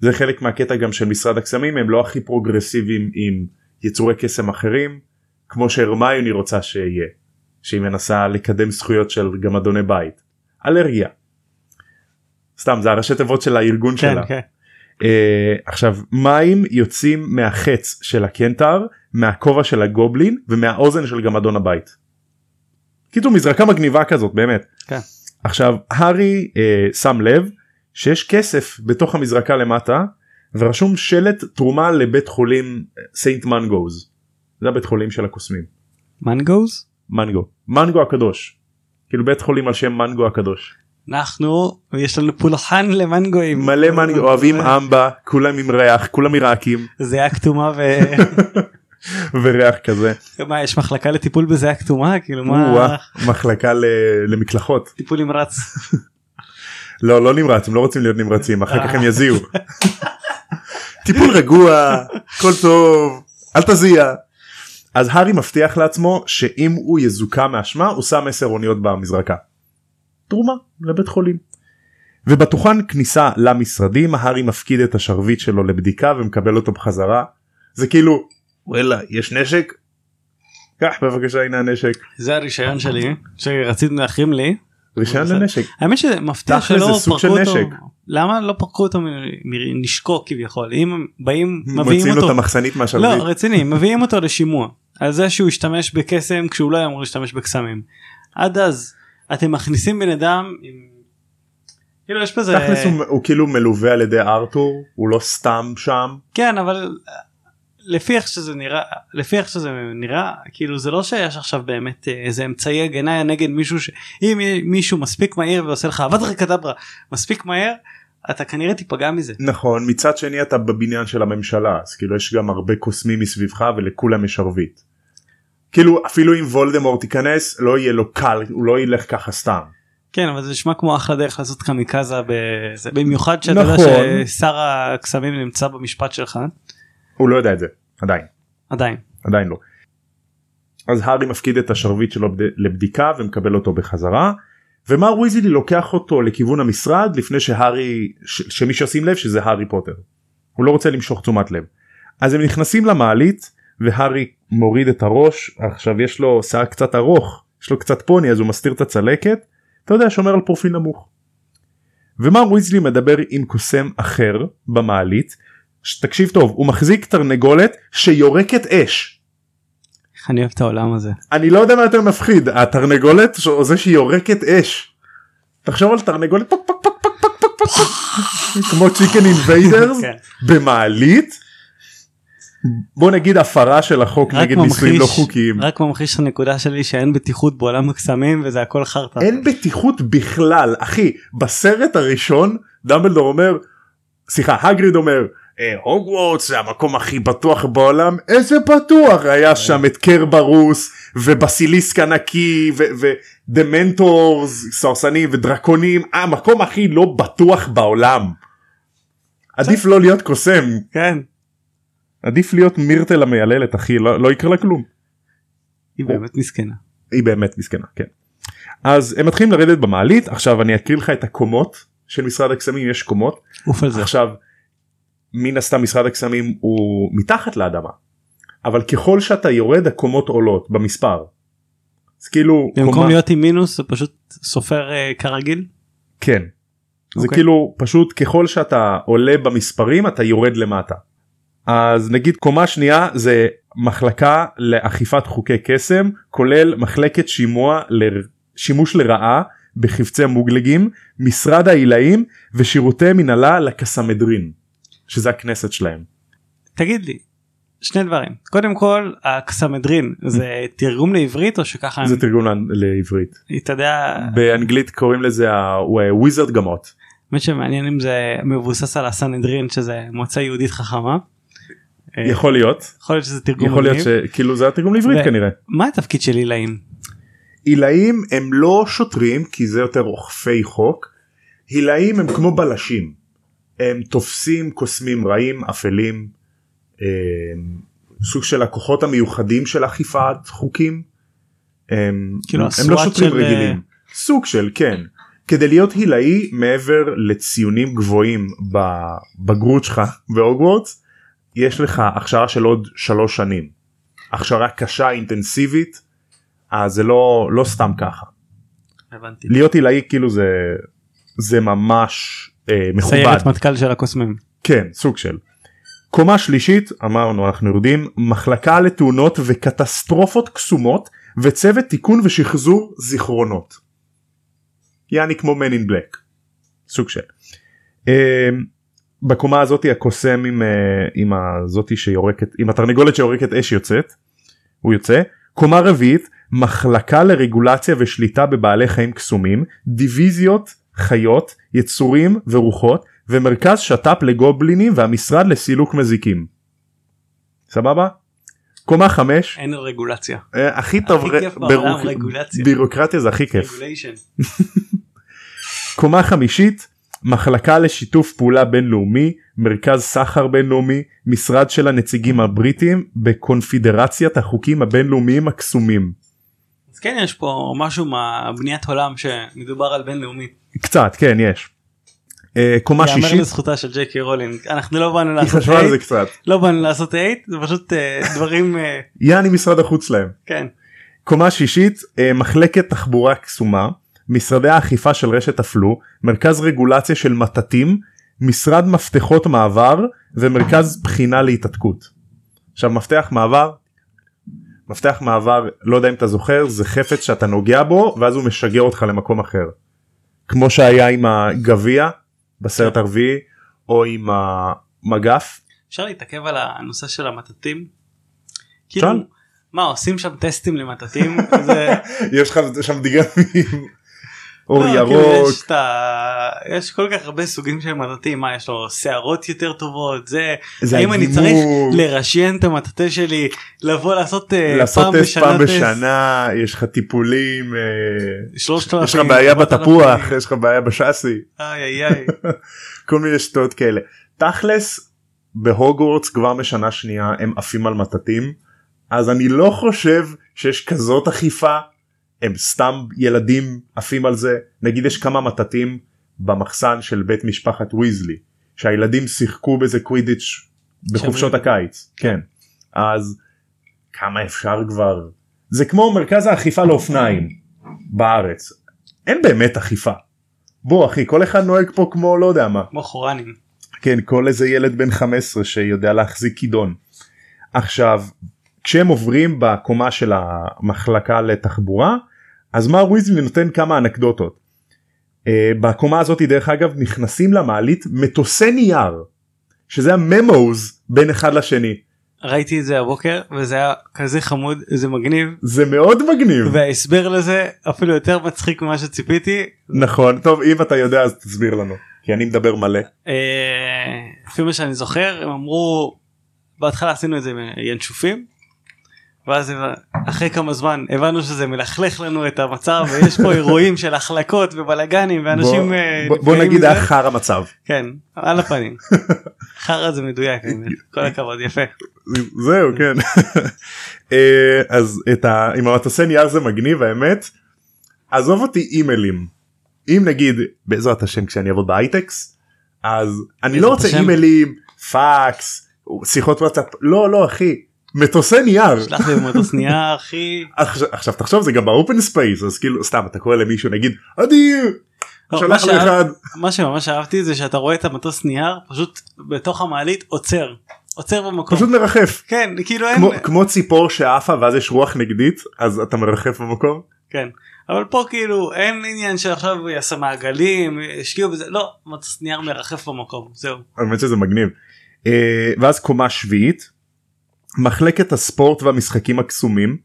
זה חלק מהקטע גם של משרד הקסמים הם לא הכי פרוגרסיביים עם יצורי קסם אחרים כמו שהרמיוני רוצה שיהיה שהיא מנסה לקדם זכויות של גם אדוני בית. אלרגיה. סתם זה הראשי תיבות של הארגון כן, שלה. כן. Uh, עכשיו מים יוצאים מהחץ של הקנטר מהכובע של הגובלין ומהאוזן של גם אדון הבית. קיצור מזרקה מגניבה כזאת באמת. כן. עכשיו הארי uh, שם לב שיש כסף בתוך המזרקה למטה ורשום שלט תרומה לבית חולים סיינט מנגוז. זה הבית חולים של הקוסמים. מנגוז? מנגו. מנגו הקדוש. כאילו בית חולים על שם מנגו הקדוש. אנחנו יש לנו פולחן למנגואים. מלא מנגו אוהבים אמבה כולם עם ריח כולם עיראקים. זה היה כתומה ו... וריח כזה. מה יש מחלקה לטיפול בזיעה כתומה כאילו מה מחלקה ל- למקלחות. טיפול נמרץ. לא לא נמרץ הם לא רוצים להיות נמרצים אחר כך הם יזיעו. טיפול רגוע הכל טוב אל תזיע. אז הארי מבטיח לעצמו שאם הוא יזוכה מאשמה הוא שם 10 אוניות במזרקה. תרומה לבית חולים. ובתוכן כניסה למשרדים הארי מפקיד את השרביט שלו לבדיקה ומקבל אותו בחזרה. זה כאילו וואלה יש נשק? קח בבקשה הנה הנשק. זה הרישיון שלי שרציתם להחרים לי. רישיון. לנשק. האמת שזה מפתיע שלא פרקו אותו. למה לא פרקו אותו מנשקו כביכול אם באים מביאים מוציאים לו את אותו. המחסנית לא מהשרביט. רציני מביאים אותו לשימוע על זה שהוא השתמש בקסם כשהוא לא היה אמור להשתמש בקסמים. עד אז אתם מכניסים בן אדם עם. כאילו יש בזה תכלס הוא, הוא כאילו מלווה על ידי ארתור הוא לא סתם שם כן אבל לפי איך שזה נראה לפי איך שזה נראה כאילו זה לא שיש עכשיו באמת אה, איזה אמצעי הגנה נגד מישהו שאם מישהו מספיק מהיר ועושה לך אבטר קדברה מספיק מהר אתה כנראה תיפגע מזה. נכון מצד שני אתה בבניין של הממשלה אז כאילו יש גם הרבה קוסמים מסביבך ולכולם יש שרביט. כאילו אפילו אם וולדמורט תיכנס לא יהיה לו קל הוא לא ילך ככה סתם. כן אבל זה נשמע כמו אחלה דרך לעשות קמיקזה בזה במיוחד שאתה נכון. יודע ששר הקסמים נמצא במשפט שלך הוא לא יודע את זה עדיין עדיין. עדיין לא. אז הארי מפקיד את השרביט שלו בד- לבדיקה ומקבל אותו בחזרה ומר ויזלי לוקח אותו לכיוון המשרד לפני שהארי ש- שמישהו ישים לב שזה הארי פוטר. הוא לא רוצה למשוך תשומת לב. אז הם נכנסים למעלית והארי מוריד את הראש עכשיו יש לו שיער קצת ארוך יש לו קצת פוני אז הוא מסתיר את הצלקת אתה יודע שומר על פרופיל נמוך. ומר ויזלי מדבר עם קוסם אחר במעלית תקשיב טוב הוא מחזיק תרנגולת שיורקת אש. איך אני אוהב את העולם הזה. אני לא יודע מה יותר מפחיד התרנגולת או זה שיורקת אש. תחשוב על תרנגולת פק פק פק פק פק פק פק כמו Chicken כן. Invaders במעלית בוא נגיד הפרה של החוק נגד נישואים לא ממחיש- חוקיים. רק ממחיש את הנקודה שלי שאין בטיחות בעולם הקסמים וזה הכל חרטא. אין בטיחות בכלל אחי בסרט הראשון דמבלדור אומר סליחה הגריד אומר "אה, הוגוורטס זה המקום הכי בטוח בעולם איזה בטוח היה שם את קרברוס ובסיליסק ענקי ודמנטורס סרסנים ודרקונים המקום הכי לא בטוח בעולם. עדיף לא להיות קוסם כן. עדיף להיות מירטל המייללת אחי לא, לא יקרה לה כלום. היא באמת מסכנה. היא באמת מסכנה כן. אז הם מתחילים לרדת במעלית עכשיו אני אקריא לך את הקומות של משרד הקסמים יש קומות עוף על זה. עכשיו מן הסתם משרד הקסמים הוא מתחת לאדמה אבל ככל שאתה יורד הקומות עולות במספר. אז כאילו במקום קומה- להיות עם מינוס זה פשוט סופר אה, כרגיל. כן. זה אוקיי. כאילו פשוט ככל שאתה עולה במספרים אתה יורד למטה. אז נגיד קומה שנייה זה מחלקה לאכיפת חוקי קסם כולל מחלקת שימוע לשימוש לרעה בחפצי מוגלגים משרד העילאים ושירותי מנהלה לקסמדרין שזה הכנסת שלהם. תגיד לי. שני דברים קודם כל הקסמדרין זה תרגום לעברית או שככה זה תרגום לעברית אתה יודע באנגלית קוראים לזה וויזרד גמות. באמת שמעניין אם זה מבוסס על הסנהדרין שזה מוצא יהודית חכמה. אה, יכול להיות יכול להיות שזה תרגום יכול להיות. שכאילו זה התרגום לעברית כנראה. מה התפקיד של עילאים? עילאים הם לא שוטרים כי זה יותר אוכפי חוק. עילאים הם כמו בלשים. הם תופסים קוסמים רעים אפלים. הם, סוג של הכוחות המיוחדים של אכיפת חוקים. הם, כאילו הם לא שוטרים של, רגילים. סוג של כן. כדי להיות עילאי מעבר לציונים גבוהים בבגרות שלך בהוגוורטס יש לך הכשרה של עוד שלוש שנים. הכשרה קשה אינטנסיבית. אז זה לא לא סתם ככה הבנתי. להיות עילאי כאילו זה זה ממש אה, מכובד סיירת מטכ"ל של הקוסמים. כן סוג של. קומה שלישית אמרנו אנחנו יורדים מחלקה לתאונות וקטסטרופות קסומות וצוות תיקון ושחזור זיכרונות. יעני כמו in black. סוג של. אה, בקומה הזאתי הקוסם עם, אה, עם הזאתי שיורקת עם התרנגולת שיורקת אש יוצאת. הוא יוצא. קומה רביעית מחלקה לרגולציה ושליטה בבעלי חיים קסומים דיוויזיות חיות יצורים ורוחות ומרכז שת"פ לגובלינים והמשרד לסילוק מזיקים. סבבה? קומה חמש אין רגולציה. אה, הכי טוב הכי כיף בעולם, רגולציה. בירוקרטיה זה הכי כיף. קומה חמישית מחלקה לשיתוף פעולה בינלאומי מרכז סחר בינלאומי משרד של הנציגים הבריטים בקונפדרציית החוקים הבינלאומיים הקסומים. אז כן יש פה משהו מהבניית עולם שמדובר על בינלאומי. קצת כן יש. אה, קומה יאמר שישית. לזכותה של ג'יי קי רולינג. אנחנו לא באנו לעשות חשבה על זה קצת. לא באנו לעשות hate זה פשוט אה, דברים אה, יעני משרד החוץ שלהם. כן. קומה שישית מחלקת תחבורה קסומה משרדי האכיפה של רשת הפלו מרכז רגולציה של מטטים משרד מפתחות מעבר ומרכז בחינה להתעתקות. עכשיו מפתח מעבר מפתח מעבר לא יודע אם אתה זוכר זה חפץ שאתה נוגע בו ואז הוא משגר אותך למקום אחר. כמו שהיה עם הגביע בסרט הרביעי או עם המגף. אפשר להתעכב על הנושא של המטטים. כאילו. מה עושים שם טסטים למטטים זה יש לך שם דגמים. אור לא, כאילו, ירוק. יש, את ה... יש כל כך הרבה סוגים של מטטים מה יש לו שערות יותר טובות זה זה האם אני. צריך לרשיין את המטאטה שלי לבוא לעשות, אה, לעשות פעם בשנה פעם? בשנה יש לך טיפולים אה, יש לך בעיה בתפוח. יש לך בעיה בשאסי. כל מיני שטויות כאלה תכלס בהוגוורטס כבר משנה שנייה הם עפים על מטטים אז אני לא חושב שיש כזאת אכיפה הם סתם ילדים עפים על זה. נגיד יש כמה מטטים במחסן של בית משפחת ויזלי שהילדים שיחקו בזה קווידיץ' בחופשות הקיץ. כן. אז כמה אפשר כבר? זה כמו מרכז האכיפה לאופניים בארץ. אין באמת אכיפה. בוא אחי כל אחד נוהג פה כמו לא יודע מה. כמו חורנים. כן כל איזה ילד בן 15 שיודע להחזיק כידון. עכשיו כשהם עוברים בקומה של המחלקה לתחבורה אז מר ויזלי נותן כמה אנקדוטות. Uh, בקומה הזאת דרך אגב נכנסים למעלית מטוסי נייר שזה הממוז בין אחד לשני ראיתי את זה הבוקר וזה היה כזה חמוד זה מגניב זה מאוד מגניב וההסבר לזה אפילו יותר מצחיק ממה שציפיתי. נכון טוב אם אתה יודע אז תסביר לנו כי אני מדבר מלא אה, לפי מה שאני זוכר הם אמרו בהתחלה עשינו את זה עם ינשופים. ואז אחרי כמה זמן הבנו שזה מלכלך לנו את המצב ויש פה אירועים של החלקות ובלאגנים ואנשים בוא, אה, בוא, בוא נפגעים נגיד מזה. היה חרא מצב כן על הפנים. חרא זה מדויק. כל הכבוד יפה. זהו כן. אה, אז את ה... עם המטוסי נייר זה מגניב האמת. עזוב אותי אימיילים. אם נגיד בעזרת השם כשאני אעבוד בהייטק אז אני לא רוצה. אימיילים פאקס שיחות וואטסאפ. לא לא אחי מטוסי נייר. שלח לי במטוס נייר אחי. עכשיו, עכשיו תחשוב זה גם ב open space אז כאילו סתם אתה קורא למישהו נגיד אדיר לא, שלח מה לי אחד. מה שממש אהבתי זה שאתה רואה את המטוס נייר פשוט בתוך המעלית עוצר. עוצר במקום. פשוט מרחף. כן כאילו אין כמו, כמו ציפור שעפה ואז יש רוח נגדית אז אתה מרחף במקום. כן. אבל פה כאילו אין עניין שעכשיו יעשה מעגלים השקיעו בזה לא מטוס נייר מרחף במקום זהו. האמת שזה מגניב. אה, ואז קומה שביעית מחלקת הספורט והמשחקים הקסומים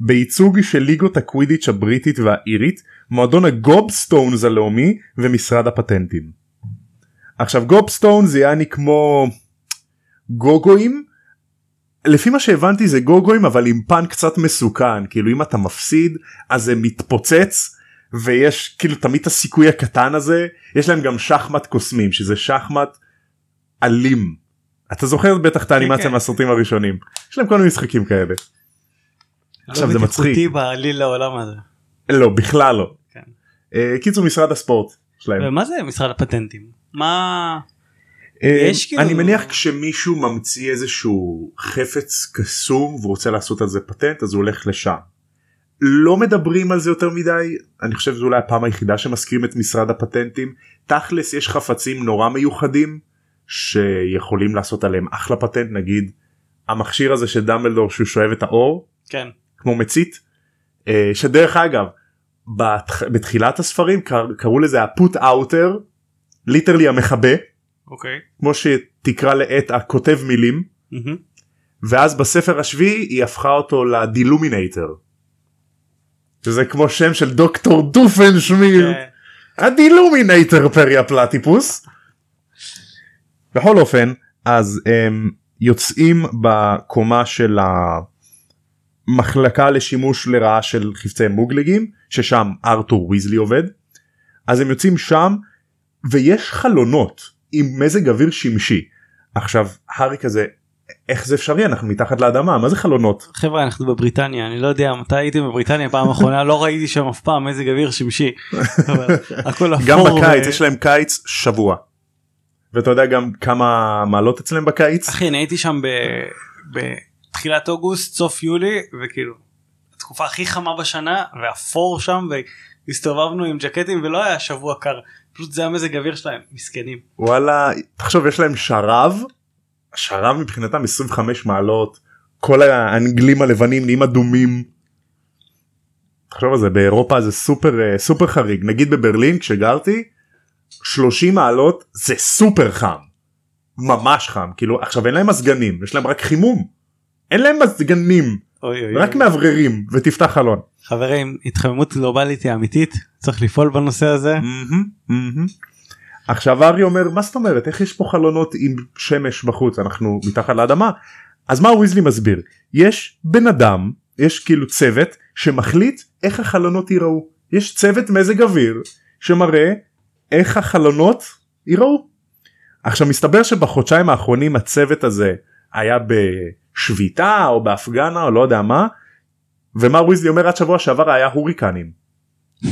בייצוג של ליגות הקווידיץ' הבריטית והאירית מועדון הגובסטונס הלאומי ומשרד הפטנטים. עכשיו גובסטון זה יעני כמו גוגואים לפי מה שהבנתי זה גוגואים אבל עם פן קצת מסוכן כאילו אם אתה מפסיד אז זה מתפוצץ ויש כאילו תמיד את הסיכוי הקטן הזה יש להם גם שחמט קוסמים שזה שחמט אלים. אתה זוכר בטח את האנימציה כן. מהסרטים הראשונים יש להם כל מיני משחקים כאלה. עכשיו לא זה מצחיק. בטיחותי בעליל לעולם הזה לא בכלל לא. כן. אה, קיצור משרד הספורט שלהם. ומה זה משרד הפטנטים מה אה, יש כאילו- אני מניח כשמישהו ממציא איזשהו חפץ קסום ורוצה לעשות על זה פטנט אז הוא הולך לשם. לא מדברים על זה יותר מדי אני חושב שזו אולי הפעם היחידה שמזכירים את משרד הפטנטים תכלס יש חפצים נורא מיוחדים שיכולים לעשות עליהם אחלה פטנט נגיד המכשיר הזה של דמבלדור שהוא שואב את האור כן כמו מצית אה, שדרך אגב בתח... בתחילת הספרים קר... קראו לזה ה put outer literally המכבה אוקיי כמו שתקרא לעט הכותב מילים מהמם. ואז בספר השביעי היא הפכה אותו ל Deluminator. שזה כמו שם של דוקטור דופנשמירץ כן. ה Deluminator פרי הפלטיפוס. בכל אופן אז הם יוצאים בקומה של מחלקה לשימוש לרעה של חפצי מוגלגים ששם ארתור ויזלי עובד אז הם יוצאים שם ויש חלונות עם מזג אוויר שמשי עכשיו הארי כזה איך זה אפשרי אנחנו מתחת לאדמה מה זה חלונות חבר'ה אנחנו בבריטניה אני לא יודע מתי הייתי בבריטניה פעם אחרונה לא ראיתי שם אף פעם מזג אוויר שמשי. גם בקיץ ו- יש להם קיץ שבוע. ואתה יודע גם כמה מעלות אצלם בקיץ אחי אני הייתי שם ב- בתחילת אוגוסט סוף יולי וכאילו התקופה הכי חמה בשנה ואפור שם והסתובבנו עם ג'קטים ולא היה שבוע קר פשוט זה המזג אוויר שלהם מסכנים. וואלה תחשוב יש להם שרב השרב מבחינתם 25 מעלות כל האנגלים הלבנים נהיים אדומים. תחשוב על זה באירופה זה סופר אה, סופר חריג נגיד בברלין כשגרתי 30 מעלות זה סופר חם. ממש חם. כאילו עכשיו אין להם מזגנים יש להם רק חימום. אין להם מזגנים. אוי אוי רק אוי. מאווררים ותפתח חלון. חברים התחממות גלובלית היא אמיתית צריך לפעול בנושא הזה. מהמם, מהמם. עכשיו ארי אומר מה זאת אומרת? איך יש פה חלונות עם שמש בחוץ? אנחנו מתחת לאדמה. אז מה ויזלי מסביר? יש בן אדם יש כאילו צוות שמחליט איך החלונות ייראו. יש צוות מזג אוויר שמראה איך החלונות ייראו. עכשיו מסתבר שבחודשיים האחרונים הצוות הזה היה בשביתה או בהפגנה או לא יודע מה ומר ויזלי אומר עד שבוע שעבר היה הוריקנים.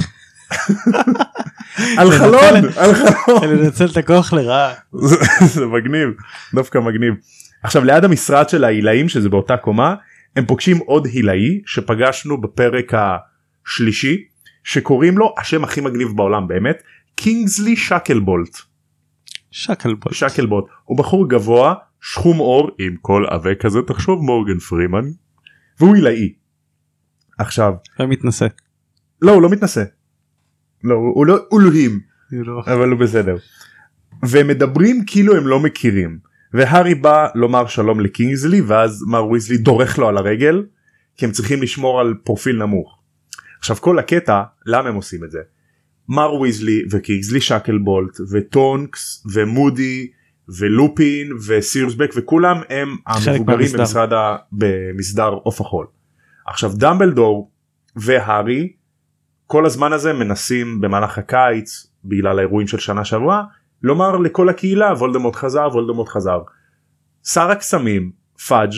על חלון על חלון לנצל את הכוח לרעה. זה זה מגניב דווקא מגניב עכשיו ליד המשרד של ההילאים שזה באותה קומה הם פוגשים עוד הילאי שפגשנו בפרק השלישי שקוראים לו השם הכי מגניב בעולם באמת קינגסלי שקלבולט שקלבול. שקלבולט הוא בחור גבוה שחום עור עם קול עבה כזה תחשוב מורגן פרימן והוא הילאי. עכשיו ומתנשא. לא הוא לא מתנשא. לא הוא לא אלוהים. כאילו, אבל הוא בסדר. והם מדברים כאילו הם לא מכירים והארי בא לומר שלום לקינגסלי ואז מר ויזלי דורך לו על הרגל כי הם צריכים לשמור על פרופיל נמוך. עכשיו כל הקטע למה הם עושים את זה. מר ויזלי וקינגסלי שקלבולט וטונקס ומודי ולופין וסיריוס בק וכולם הם המבוגרים. במשרד ה... במסדר עוף החול. עכשיו דמבלדור והארי כל הזמן הזה מנסים במהלך הקיץ בגלל האירועים של שנה שעברה לומר לכל הקהילה וולדמורט חזר וולדמורט חזר. שר הקסמים פאג'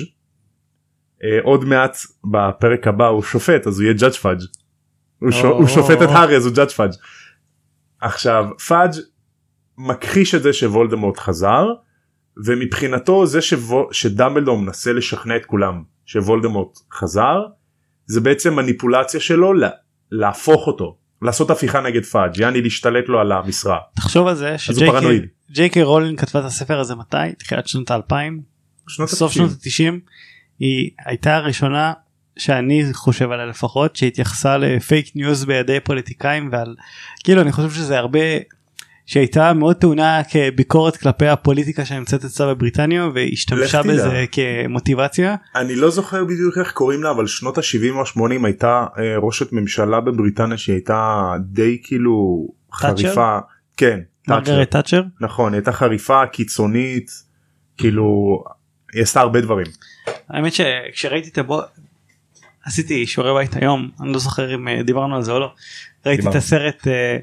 אה, עוד מעט בפרק הבא הוא שופט אז הוא יהיה judge פאג'. הוא שופט את הארי אז הוא judge פאג'. עכשיו פאג' מכחיש את זה שוולדמורט חזר ומבחינתו זה שוו... שדמבלדור מנסה לשכנע את כולם שוולדמורט חזר זה בעצם מניפולציה שלו לה... להפוך אותו לעשות הפיכה נגד פאג' יעני להשתלט לו על המשרה. תחשוב על זה. שג'יי קיי רולינג כתבה את הספר הזה מתי? תחילת שנות האלפיים? שנות סוף שנות ה-90 היא הייתה הראשונה שאני חושב עליה לפחות שהתייחסה ל fake news בידי פוליטיקאים ועל כאילו אני חושב שזה הרבה שהייתה מאוד טעונה כביקורת כלפי הפוליטיקה שנמצאת אצלה בבריטניה והשתמשה. בזה כמוטיבציה. אני לא זוכר בדיוק איך קוראים לה אבל שנות ה-70 או 80 הייתה אה, ראשת ממשלה בבריטניה שהייתה די כאילו חריפה. כן. מרגרט תאצ'ר נכון הייתה חריפה קיצונית כאילו היא עשתה הרבה דברים. האמת שכשראיתי את הבו... עשיתי שיעורי בית היום אני לא זוכר אם אה, דיברנו על זה או לא ראיתי את דיברנו. הסרט אה,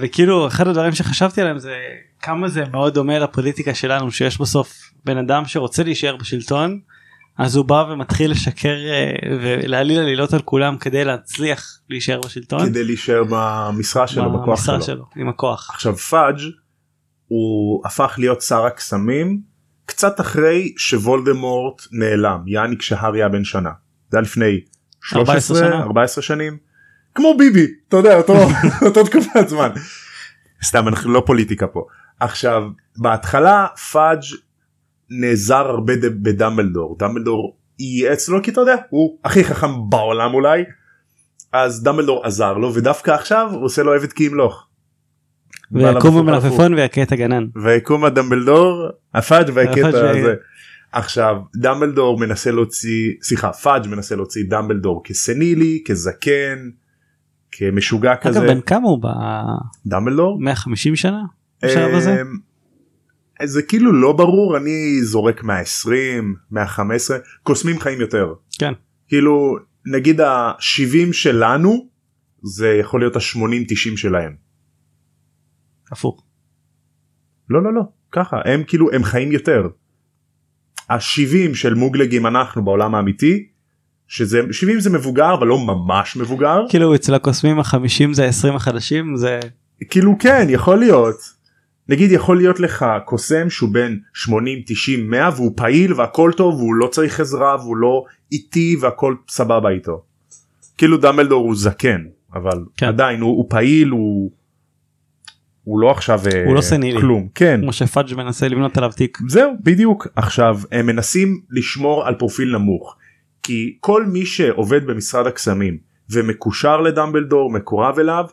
וכאילו אחד הדברים שחשבתי עליהם זה כמה זה מאוד דומה לפוליטיקה שלנו שיש בסוף בן אדם שרוצה להישאר בשלטון אז הוא בא ומתחיל לשקר אה, ולהעליל עלילות על כולם כדי להצליח להישאר בשלטון כדי להישאר במשרה שלו בכוח במשרה שלו. שלו עם הכוח עכשיו פאג' הוא הפך להיות שר הקסמים קצת אחרי שוולדמורט נעלם יעני כשהארי היה בן שנה זה היה לפני 14 13 שנה. 14 שנים כמו ביבי אתה יודע אותו אותו תקופת זמן סתם אנחנו לא פוליטיקה פה עכשיו בהתחלה פאג' נעזר הרבה בדמבלדור דמבלדור ייעץ לו כי אתה יודע הוא הכי חכם בעולם אולי אז דמבלדור עזר לו ודווקא עכשיו הוא עושה לו עבד כי ימלוך. ויקום. במלפפון ויכה את הגנן. ויקום הדמבלדור הפאג' והקטע הפאג' וה- הזה. עכשיו דמבלדור מנסה להוציא סליחה פאג' מנסה להוציא דמבלדור כסנילי כזקן כמשוגע כזה אגב בן כמה הוא דמבלדור ב-150 שנה? בשלב הזה? אמ, זה כאילו לא ברור אני זורק 120 115 קוסמים חיים יותר כן. כאילו נגיד ה-70 שלנו זה יכול להיות ה-80-90 שלהם. הפוך. לא לא לא ככה הם כאילו הם חיים יותר. ה-70 של מוגלגים אנחנו בעולם האמיתי שזה 70 זה מבוגר אבל לא ממש מבוגר כאילו אצל הקוסמים החמישים זה 20 החדשים זה כאילו כן יכול להיות נגיד יכול להיות לך קוסם שהוא בן 80 90 100 והוא פעיל והכל טוב והוא לא צריך עזרה והוא לא איטי והכל סבבה איתו. כאילו דמבלדור הוא זקן אבל. כן. עדיין הוא, הוא פעיל הוא. הוא לא עכשיו אה, הוא לא סנילי. כלום כן כמו שפאג' מנסה לבנות עליו תיק. זהו בדיוק עכשיו הם מנסים לשמור על פרופיל נמוך כי כל מי שעובד במשרד הקסמים ומקושר לדמבלדור מקורב אליו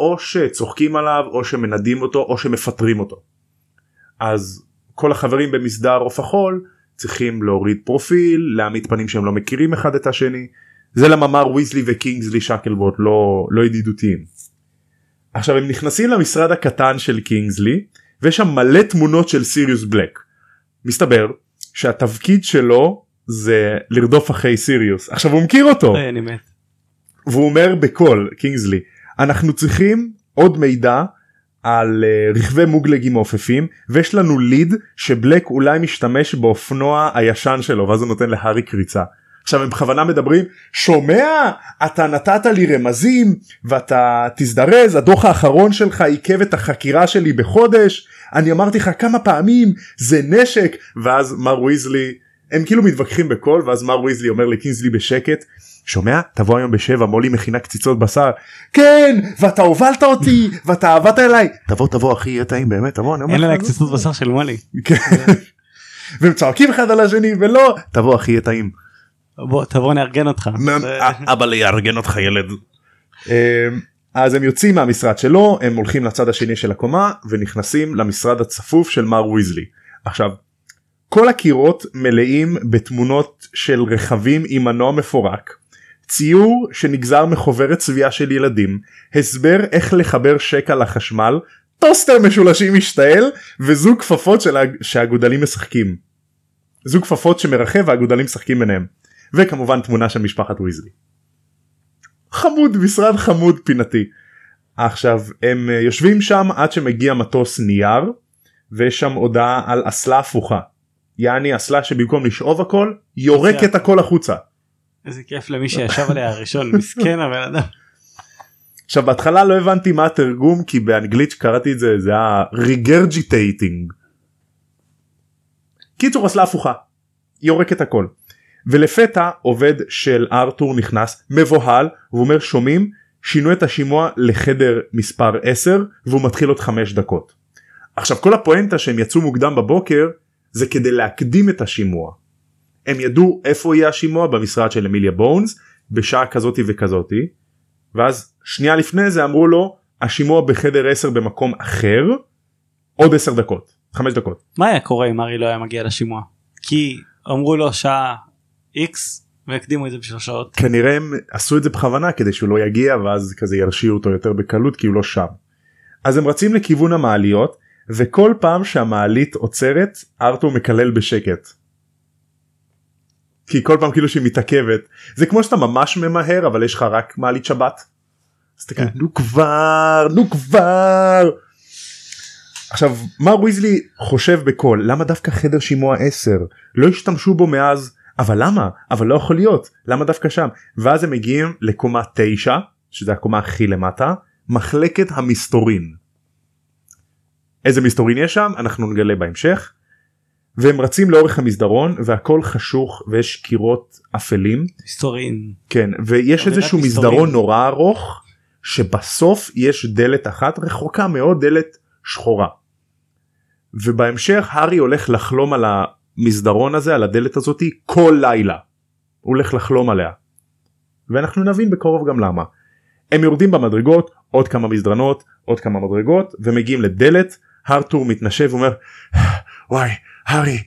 או שצוחקים עליו או שמנדים אותו או שמפטרים אותו. אז כל החברים במסדר עוף החול צריכים להוריד פרופיל להעמיד פנים שהם לא מכירים אחד את השני זה למה מר ויזלי וקינגסלי שקלבוט לא לא ידידותיים. עכשיו הם נכנסים למשרד הקטן של קינגסלי ויש שם מלא תמונות של סיריוס בלק. מסתבר שהתפקיד שלו זה לרדוף אחרי סיריוס עכשיו הוא מכיר אותו אה, אני מת. והוא אומר בקול קינגסלי אנחנו צריכים עוד מידע על uh, רכבי מוגלגים מעופפים ויש לנו ליד שבלק אולי משתמש באופנוע הישן שלו ואז הוא נותן להארי קריצה. עכשיו הם בכוונה מדברים שומע אתה נתת לי רמזים ואתה תזדרז הדוח האחרון שלך עיכב את החקירה שלי בחודש אני אמרתי לך כמה פעמים זה נשק ואז מר ויזלי הם כאילו מתווכחים בקול ואז מר ויזלי אומר לקינזלי בשקט שומע תבוא היום בשבע מולי מכינה קציצות בשר כן ואתה הובלת אותי ואתה עבדת אליי תבוא תבוא אחי יהיה טעים באמת תבוא אני אומר אין לא. קציצות בשר של מולי. כן. והם צועקים אחד על השני ולא תבוא אחי יהיה טעים. בוא תבוא נארגן אותך. זה- אבא לי יארגן אותך ילד. אמ, אז הם יוצאים מהמשרד שלו הם הולכים לצד השני של הקומה ונכנסים למשרד הצפוף של מר ויזלי. עכשיו כל הקירות מלאים בתמונות של רכבים עם מנוע מפורק. ציור שנגזר מחוברת צביעה של ילדים, הסבר איך לחבר שקע לחשמל, טוסטר משולשים משתעל וזוג כפפות של שהאגודלים משחקים. זוג כפפות שמרחב והאגודלים משחקים ביניהם. וכמובן תמונה של משפחת ויזלי. חמוד משרד חמוד פינתי. עכשיו הם אה, יושבים שם עד שמגיע מטוס נייר ויש שם הודעה על אסלה הפוכה. יעני אסלה שבמקום לשאוב הכל יורקת הכל החוצה. איזה כיף למי שישב עליה הראשון מסכן הבן אדם. עכשיו בהתחלה לא הבנתי מה התרגום כי באנגלית שקראתי את זה זה היה regurgitating. קיצור אסלה הפוכה. יורקת הכל. ולפתע עובד של ארתור נכנס מבוהל והוא אומר שומעים שינו את השימוע לחדר מספר 10 והוא מתחיל עוד 5 דקות. עכשיו כל הפואנטה שהם יצאו מוקדם בבוקר זה כדי להקדים את השימוע. הם ידעו איפה יהיה השימוע במשרד של אמיליה בונס בשעה כזאתי וכזאתי ואז שנייה לפני זה אמרו לו השימוע בחדר 10 במקום אחר עוד 10 דקות 5 דקות. מה היה קורה אם ארי לא היה מגיע לשימוע? כי אמרו לו שעה איקס והקדימו את זה בשלוש שעות. כנראה הם עשו את זה בכוונה כדי שהוא לא יגיע ואז כזה ירשיעו אותו יותר בקלות כי הוא לא שם. אז הם רצים לכיוון המעליות וכל פעם שהמעלית עוצרת ארתור מקלל בשקט. כי כל פעם כאילו שהיא מתעכבת זה כמו שאתה ממש ממהר אבל יש לך רק מעלית שבת. אז אתה כאילו נו כבר נו כבר. עכשיו מר ויזלי חושב בקול למה דווקא חדר שימוע 10 לא השתמשו בו מאז אבל למה אבל לא יכול להיות למה דווקא שם ואז הם מגיעים לקומה 9 שזה הקומה הכי למטה מחלקת המסתורין. איזה מסתורין יש שם אנחנו נגלה בהמשך. והם רצים לאורך המסדרון והכל חשוך ויש קירות אפלים היסטורין. כן ויש איזשהו מסתורין. מסדרון נורא ארוך שבסוף יש דלת אחת רחוקה מאוד דלת שחורה. ובהמשך הארי הולך לחלום על המסדרון הזה על הדלת הזאתי כל לילה. הוא הולך לחלום עליה. ואנחנו נבין בקרוב גם למה. הם יורדים במדרגות עוד כמה מסדרנות עוד כמה מדרגות ומגיעים לדלת הרטור מתנשב ואומר וואי הארי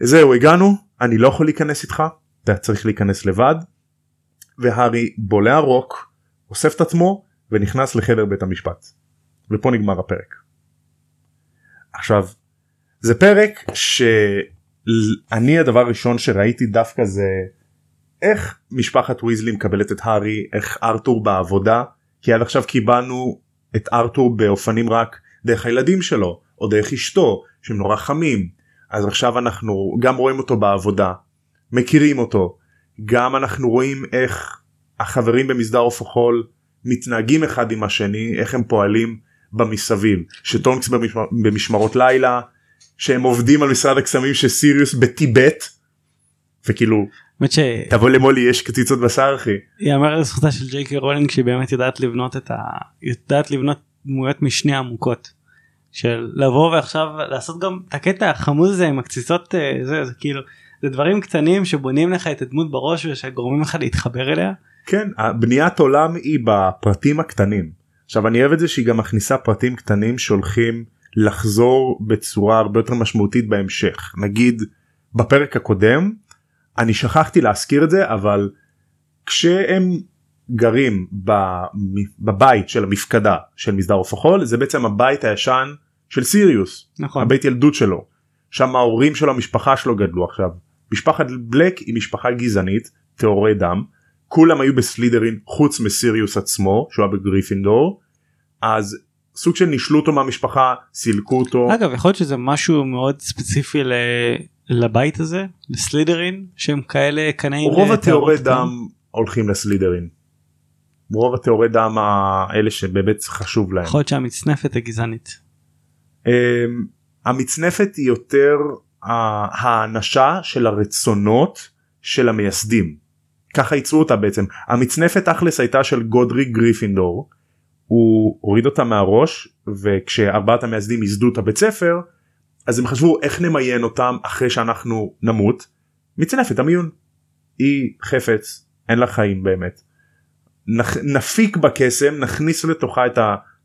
זהו הגענו אני לא יכול להיכנס איתך אתה צריך להיכנס לבד. והארי בולע רוק אוסף את עצמו ונכנס לחדר בית המשפט. ופה נגמר הפרק. עכשיו זה פרק שאני הדבר הראשון שראיתי דווקא זה איך משפחת ויזלי מקבלת את הארי איך ארתור בעבודה כי עד עכשיו קיבלנו את ארתור באופנים רק דרך הילדים שלו או דרך אשתו שהם נורא חמים. אז עכשיו אנחנו גם רואים אותו בעבודה מכירים אותו. גם אנחנו רואים איך החברים במסדר עוף החול מתנהגים אחד עם השני איך הם פועלים במסביב. שטונקס במשמר, במשמרות לילה שהם עובדים על משרד הקסמים של סיריוס בטיבט וכאילו האמת תבוא למולי יש קציצות בשר אחי שיאמר לזכותה של ג'יי קי רולינג שהיא באמת יודעת לבנות את ה... יודעת לבנות דמויות משנה עמוקות. של לבוא ועכשיו לעשות גם את הקטע החמוד הזה עם הקציצות אה, זה זה כאילו זה דברים קטנים שבונים לך את הדמות בראש ושגורמים לך להתחבר אליה. כן בניית עולם היא בפרטים הקטנים עכשיו אני אוהב את זה שהיא גם מכניסה פרטים קטנים שהולכים לחזור בצורה הרבה יותר משמעותית בהמשך. נגיד בפרק הקודם אני שכחתי להזכיר את זה אבל כשהם גרים בבית של המפקדה של מסדר עוף החול זה בעצם הבית הישן של סיריוס. נכון. הבית ילדות שלו. שם ההורים שלו המשפחה שלו גדלו עכשיו. משפחת בלק היא משפחה גזענית טהורי דם. כולם היו בסלידרין חוץ מסיריוס עצמו שהוא היה בגריפינדור. אז סוג של נישלו אותו מהמשפחה סילקו אותו אגב יכול להיות שזה משהו מאוד ספציפי ל... לבית הזה לסלידרין שהם כאלה קנאים רוב הטהורי לטהרות דם הולכים לסלידרין. רוב הטהורי דם האלה שבאמת חשוב להם. יכול להיות שהמצנפת הגזענית. אמ, המצנפת היא יותר ה- האנשה של הרצונות של המייסדים. ככה ייצרו אותה בעצם. המצנפת תכלס הייתה של גודרי גריפינדור. הוא הוריד אותה מהראש וכשארבעת המייסדים ייסדו את הבית ספר אז הם חשבו איך נמיין אותם אחרי שאנחנו נמות. מצנפת המיון. היא חפץ אין לה חיים באמת. נח, נפיק בקסם נכניס לתוכה את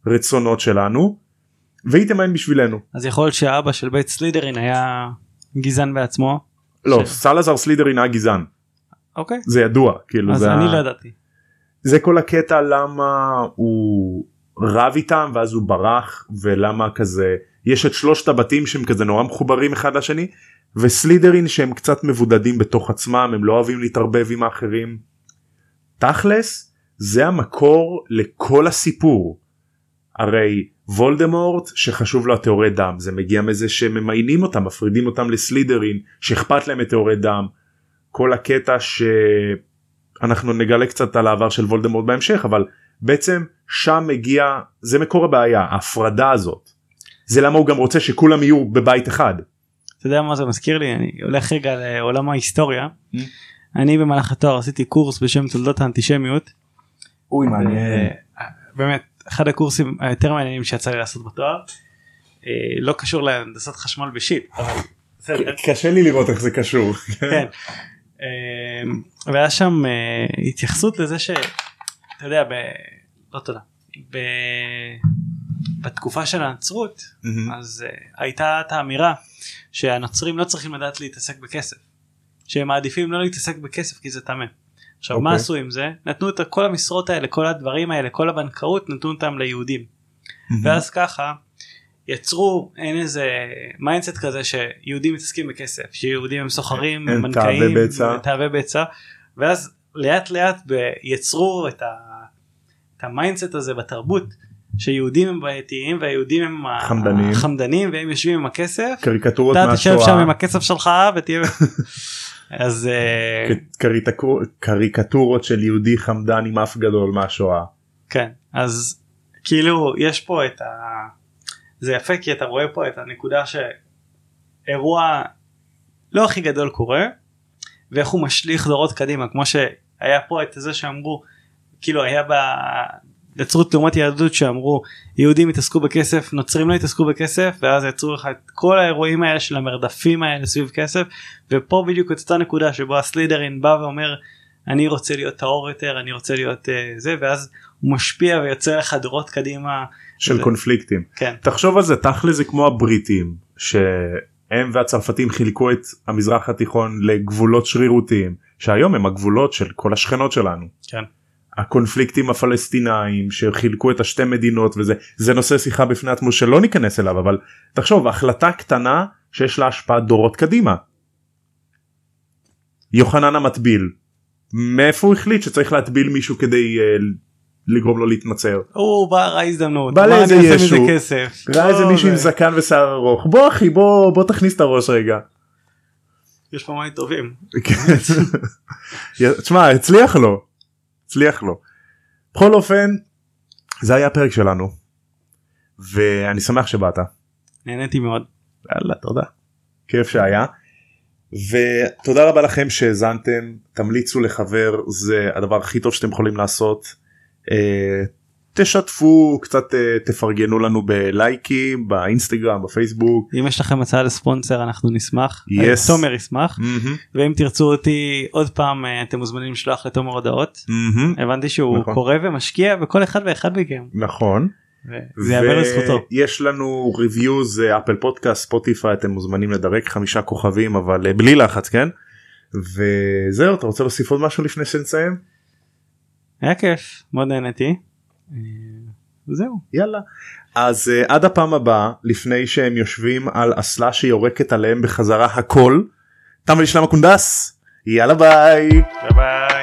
הרצונות שלנו והיא תמיין בשבילנו. אז יכול להיות שהאבא של בית סלידרין היה גזען בעצמו. לא ש- סלאזר סלידרין היה גזען אוקיי. זה ידוע כאילו אז זה, אני ה- לא ידעתי. זה כל הקטע למה הוא רב איתם ואז הוא ברח ולמה כזה יש את שלושת הבתים שהם כזה נורא מחוברים אחד לשני וסלידרין שהם קצת מבודדים בתוך עצמם הם לא אוהבים להתערבב עם האחרים. תכלס זה המקור לכל הסיפור. הרי וולדמורט שחשוב לו הטהורי דם זה מגיע מזה שממיינים אותם מפרידים אותם לסלידרין שאכפת להם את טהורי דם. כל הקטע שאנחנו נגלה קצת על העבר של וולדמורט בהמשך אבל בעצם שם מגיע זה מקור הבעיה ההפרדה הזאת. זה למה הוא גם רוצה שכולם יהיו בבית אחד. אתה יודע מה זה מזכיר לי אני הולך רגע לעולם ההיסטוריה. Mm. אני במהלך התואר עשיתי קורס בשם תולדות האנטישמיות. אוי אה, באמת אחד הקורסים היותר מעניינים שיצא לי לעשות בתואר. אה, לא קשור להנדסת חשמל בשיט אבל. קשה לי לראות איך זה קשור. כן. אמ, והיה שם אה, התייחסות לזה שאתה יודע ב... לא תודה. ב... בתקופה של הנצרות מהמם. אז uh, הייתה את האמירה שהנוצרים לא צריכים לדעת להתעסק בכסף. שהם מעדיפים לא להתעסק בכסף כי זה טמא. עכשיו מה אוקיי. עשו עם זה? נתנו את כל המשרות האלה כל הדברים האלה כל הבנקאות נתנו אותם ליהודים. ואז ככה יצרו אין איזה mindset כזה שיהודים מתעסקים בכסף שיהודים הם סוחרים תאבי בצע. תאבי בצע ואז לאט לאט יצרו את, ה, את ה mindset הזה בתרבות שיהודים הם בעייתיים והיהודים הם חמדנים. החמדנים והם יושבים עם הכסף קריקטורות אתה תשב שם מהשואה. עם הכסף שלך ותהיה אז אה, קריקטורות של יהודי חמדן עם אף גדול מהשואה. כן אז כאילו יש פה את ה... זה יפה כי אתה רואה פה את הנקודה שאירוע לא הכי גדול קורה ואיך הוא משליך דורות קדימה כמו שהיה פה את זה שאמרו כאילו היה ב... נצרות לעומת יהדות שאמרו יהודים התעסקו בכסף נוצרים לא התעסקו בכסף ואז יצרו לך את כל האירועים האלה של המרדפים האלה סביב כסף ופה בדיוק את אותה נקודה שבו הסלידרין בא ואומר אני רוצה להיות טהור יותר אני רוצה להיות uh, זה ואז הוא משפיע ויוצר לך דורות קדימה של זה- קונפליקטים. כן תחשוב על זה תכל'ס זה כמו הבריטים שהם והצרפתים חילקו את המזרח התיכון לגבולות שרירותיים שהיום הם הגבולות של כל השכנות שלנו. כן הקונפליקטים הפלסטינאים שחילקו את השתי מדינות וזה זה נושא שיחה בפני עצמו שלא ניכנס אליו אבל תחשוב החלטה קטנה שיש לה השפעה דורות קדימה. יוחנן המטביל מאיפה הוא החליט שצריך להטביל מישהו כדי uh, לגרום לו להתנצר. הוא בא ראה הזדמנות. בא לאיזה ישו. ראה איזה לא, מישהו עם זקן ושיער ארוך בוא אחי בוא בוא תכניס את הראש רגע. יש פה מים טובים. כן. תשמע הצליח לו. הצליח לו. בכל אופן זה היה הפרק שלנו. ואני שמח שבאת. נהניתי מאוד. יאללה תודה. כיף שהיה. ותודה רבה לכם שהאזנתם תמליצו לחבר זה הדבר הכי טוב שאתם יכולים לעשות. אה, תשתפו קצת אה, תפרגנו לנו בלייקים באינסטגרם בפייסבוק. אם יש לכם הצעה לספונסר אנחנו נשמח. Yes. תומר ישמח. מהמם, ואם תרצו אותי עוד פעם אה, אתם מוזמנים לשלוח לתומר הודעות. מהמם, הבנתי שהוא נכון. קורא ומשקיע בכל אחד ואחד מכם. נכון. וזה יאמר לזכותו. יש לנו reviews Apple Podcast Spotify אתם מוזמנים לדרג חמישה כוכבים אבל בלי לחץ כן. וזהו אתה רוצה להוסיף עוד משהו לפני שנסיים? היה כיף מאוד נהניתי. אה, זהו. יאללה. אז אה, עד הפעם הבאה לפני שהם יושבים על אסלה שיורקת עליהם בחזרה הכל. תם ונשלם הקונדס. יאללה ביי. ביי ביי.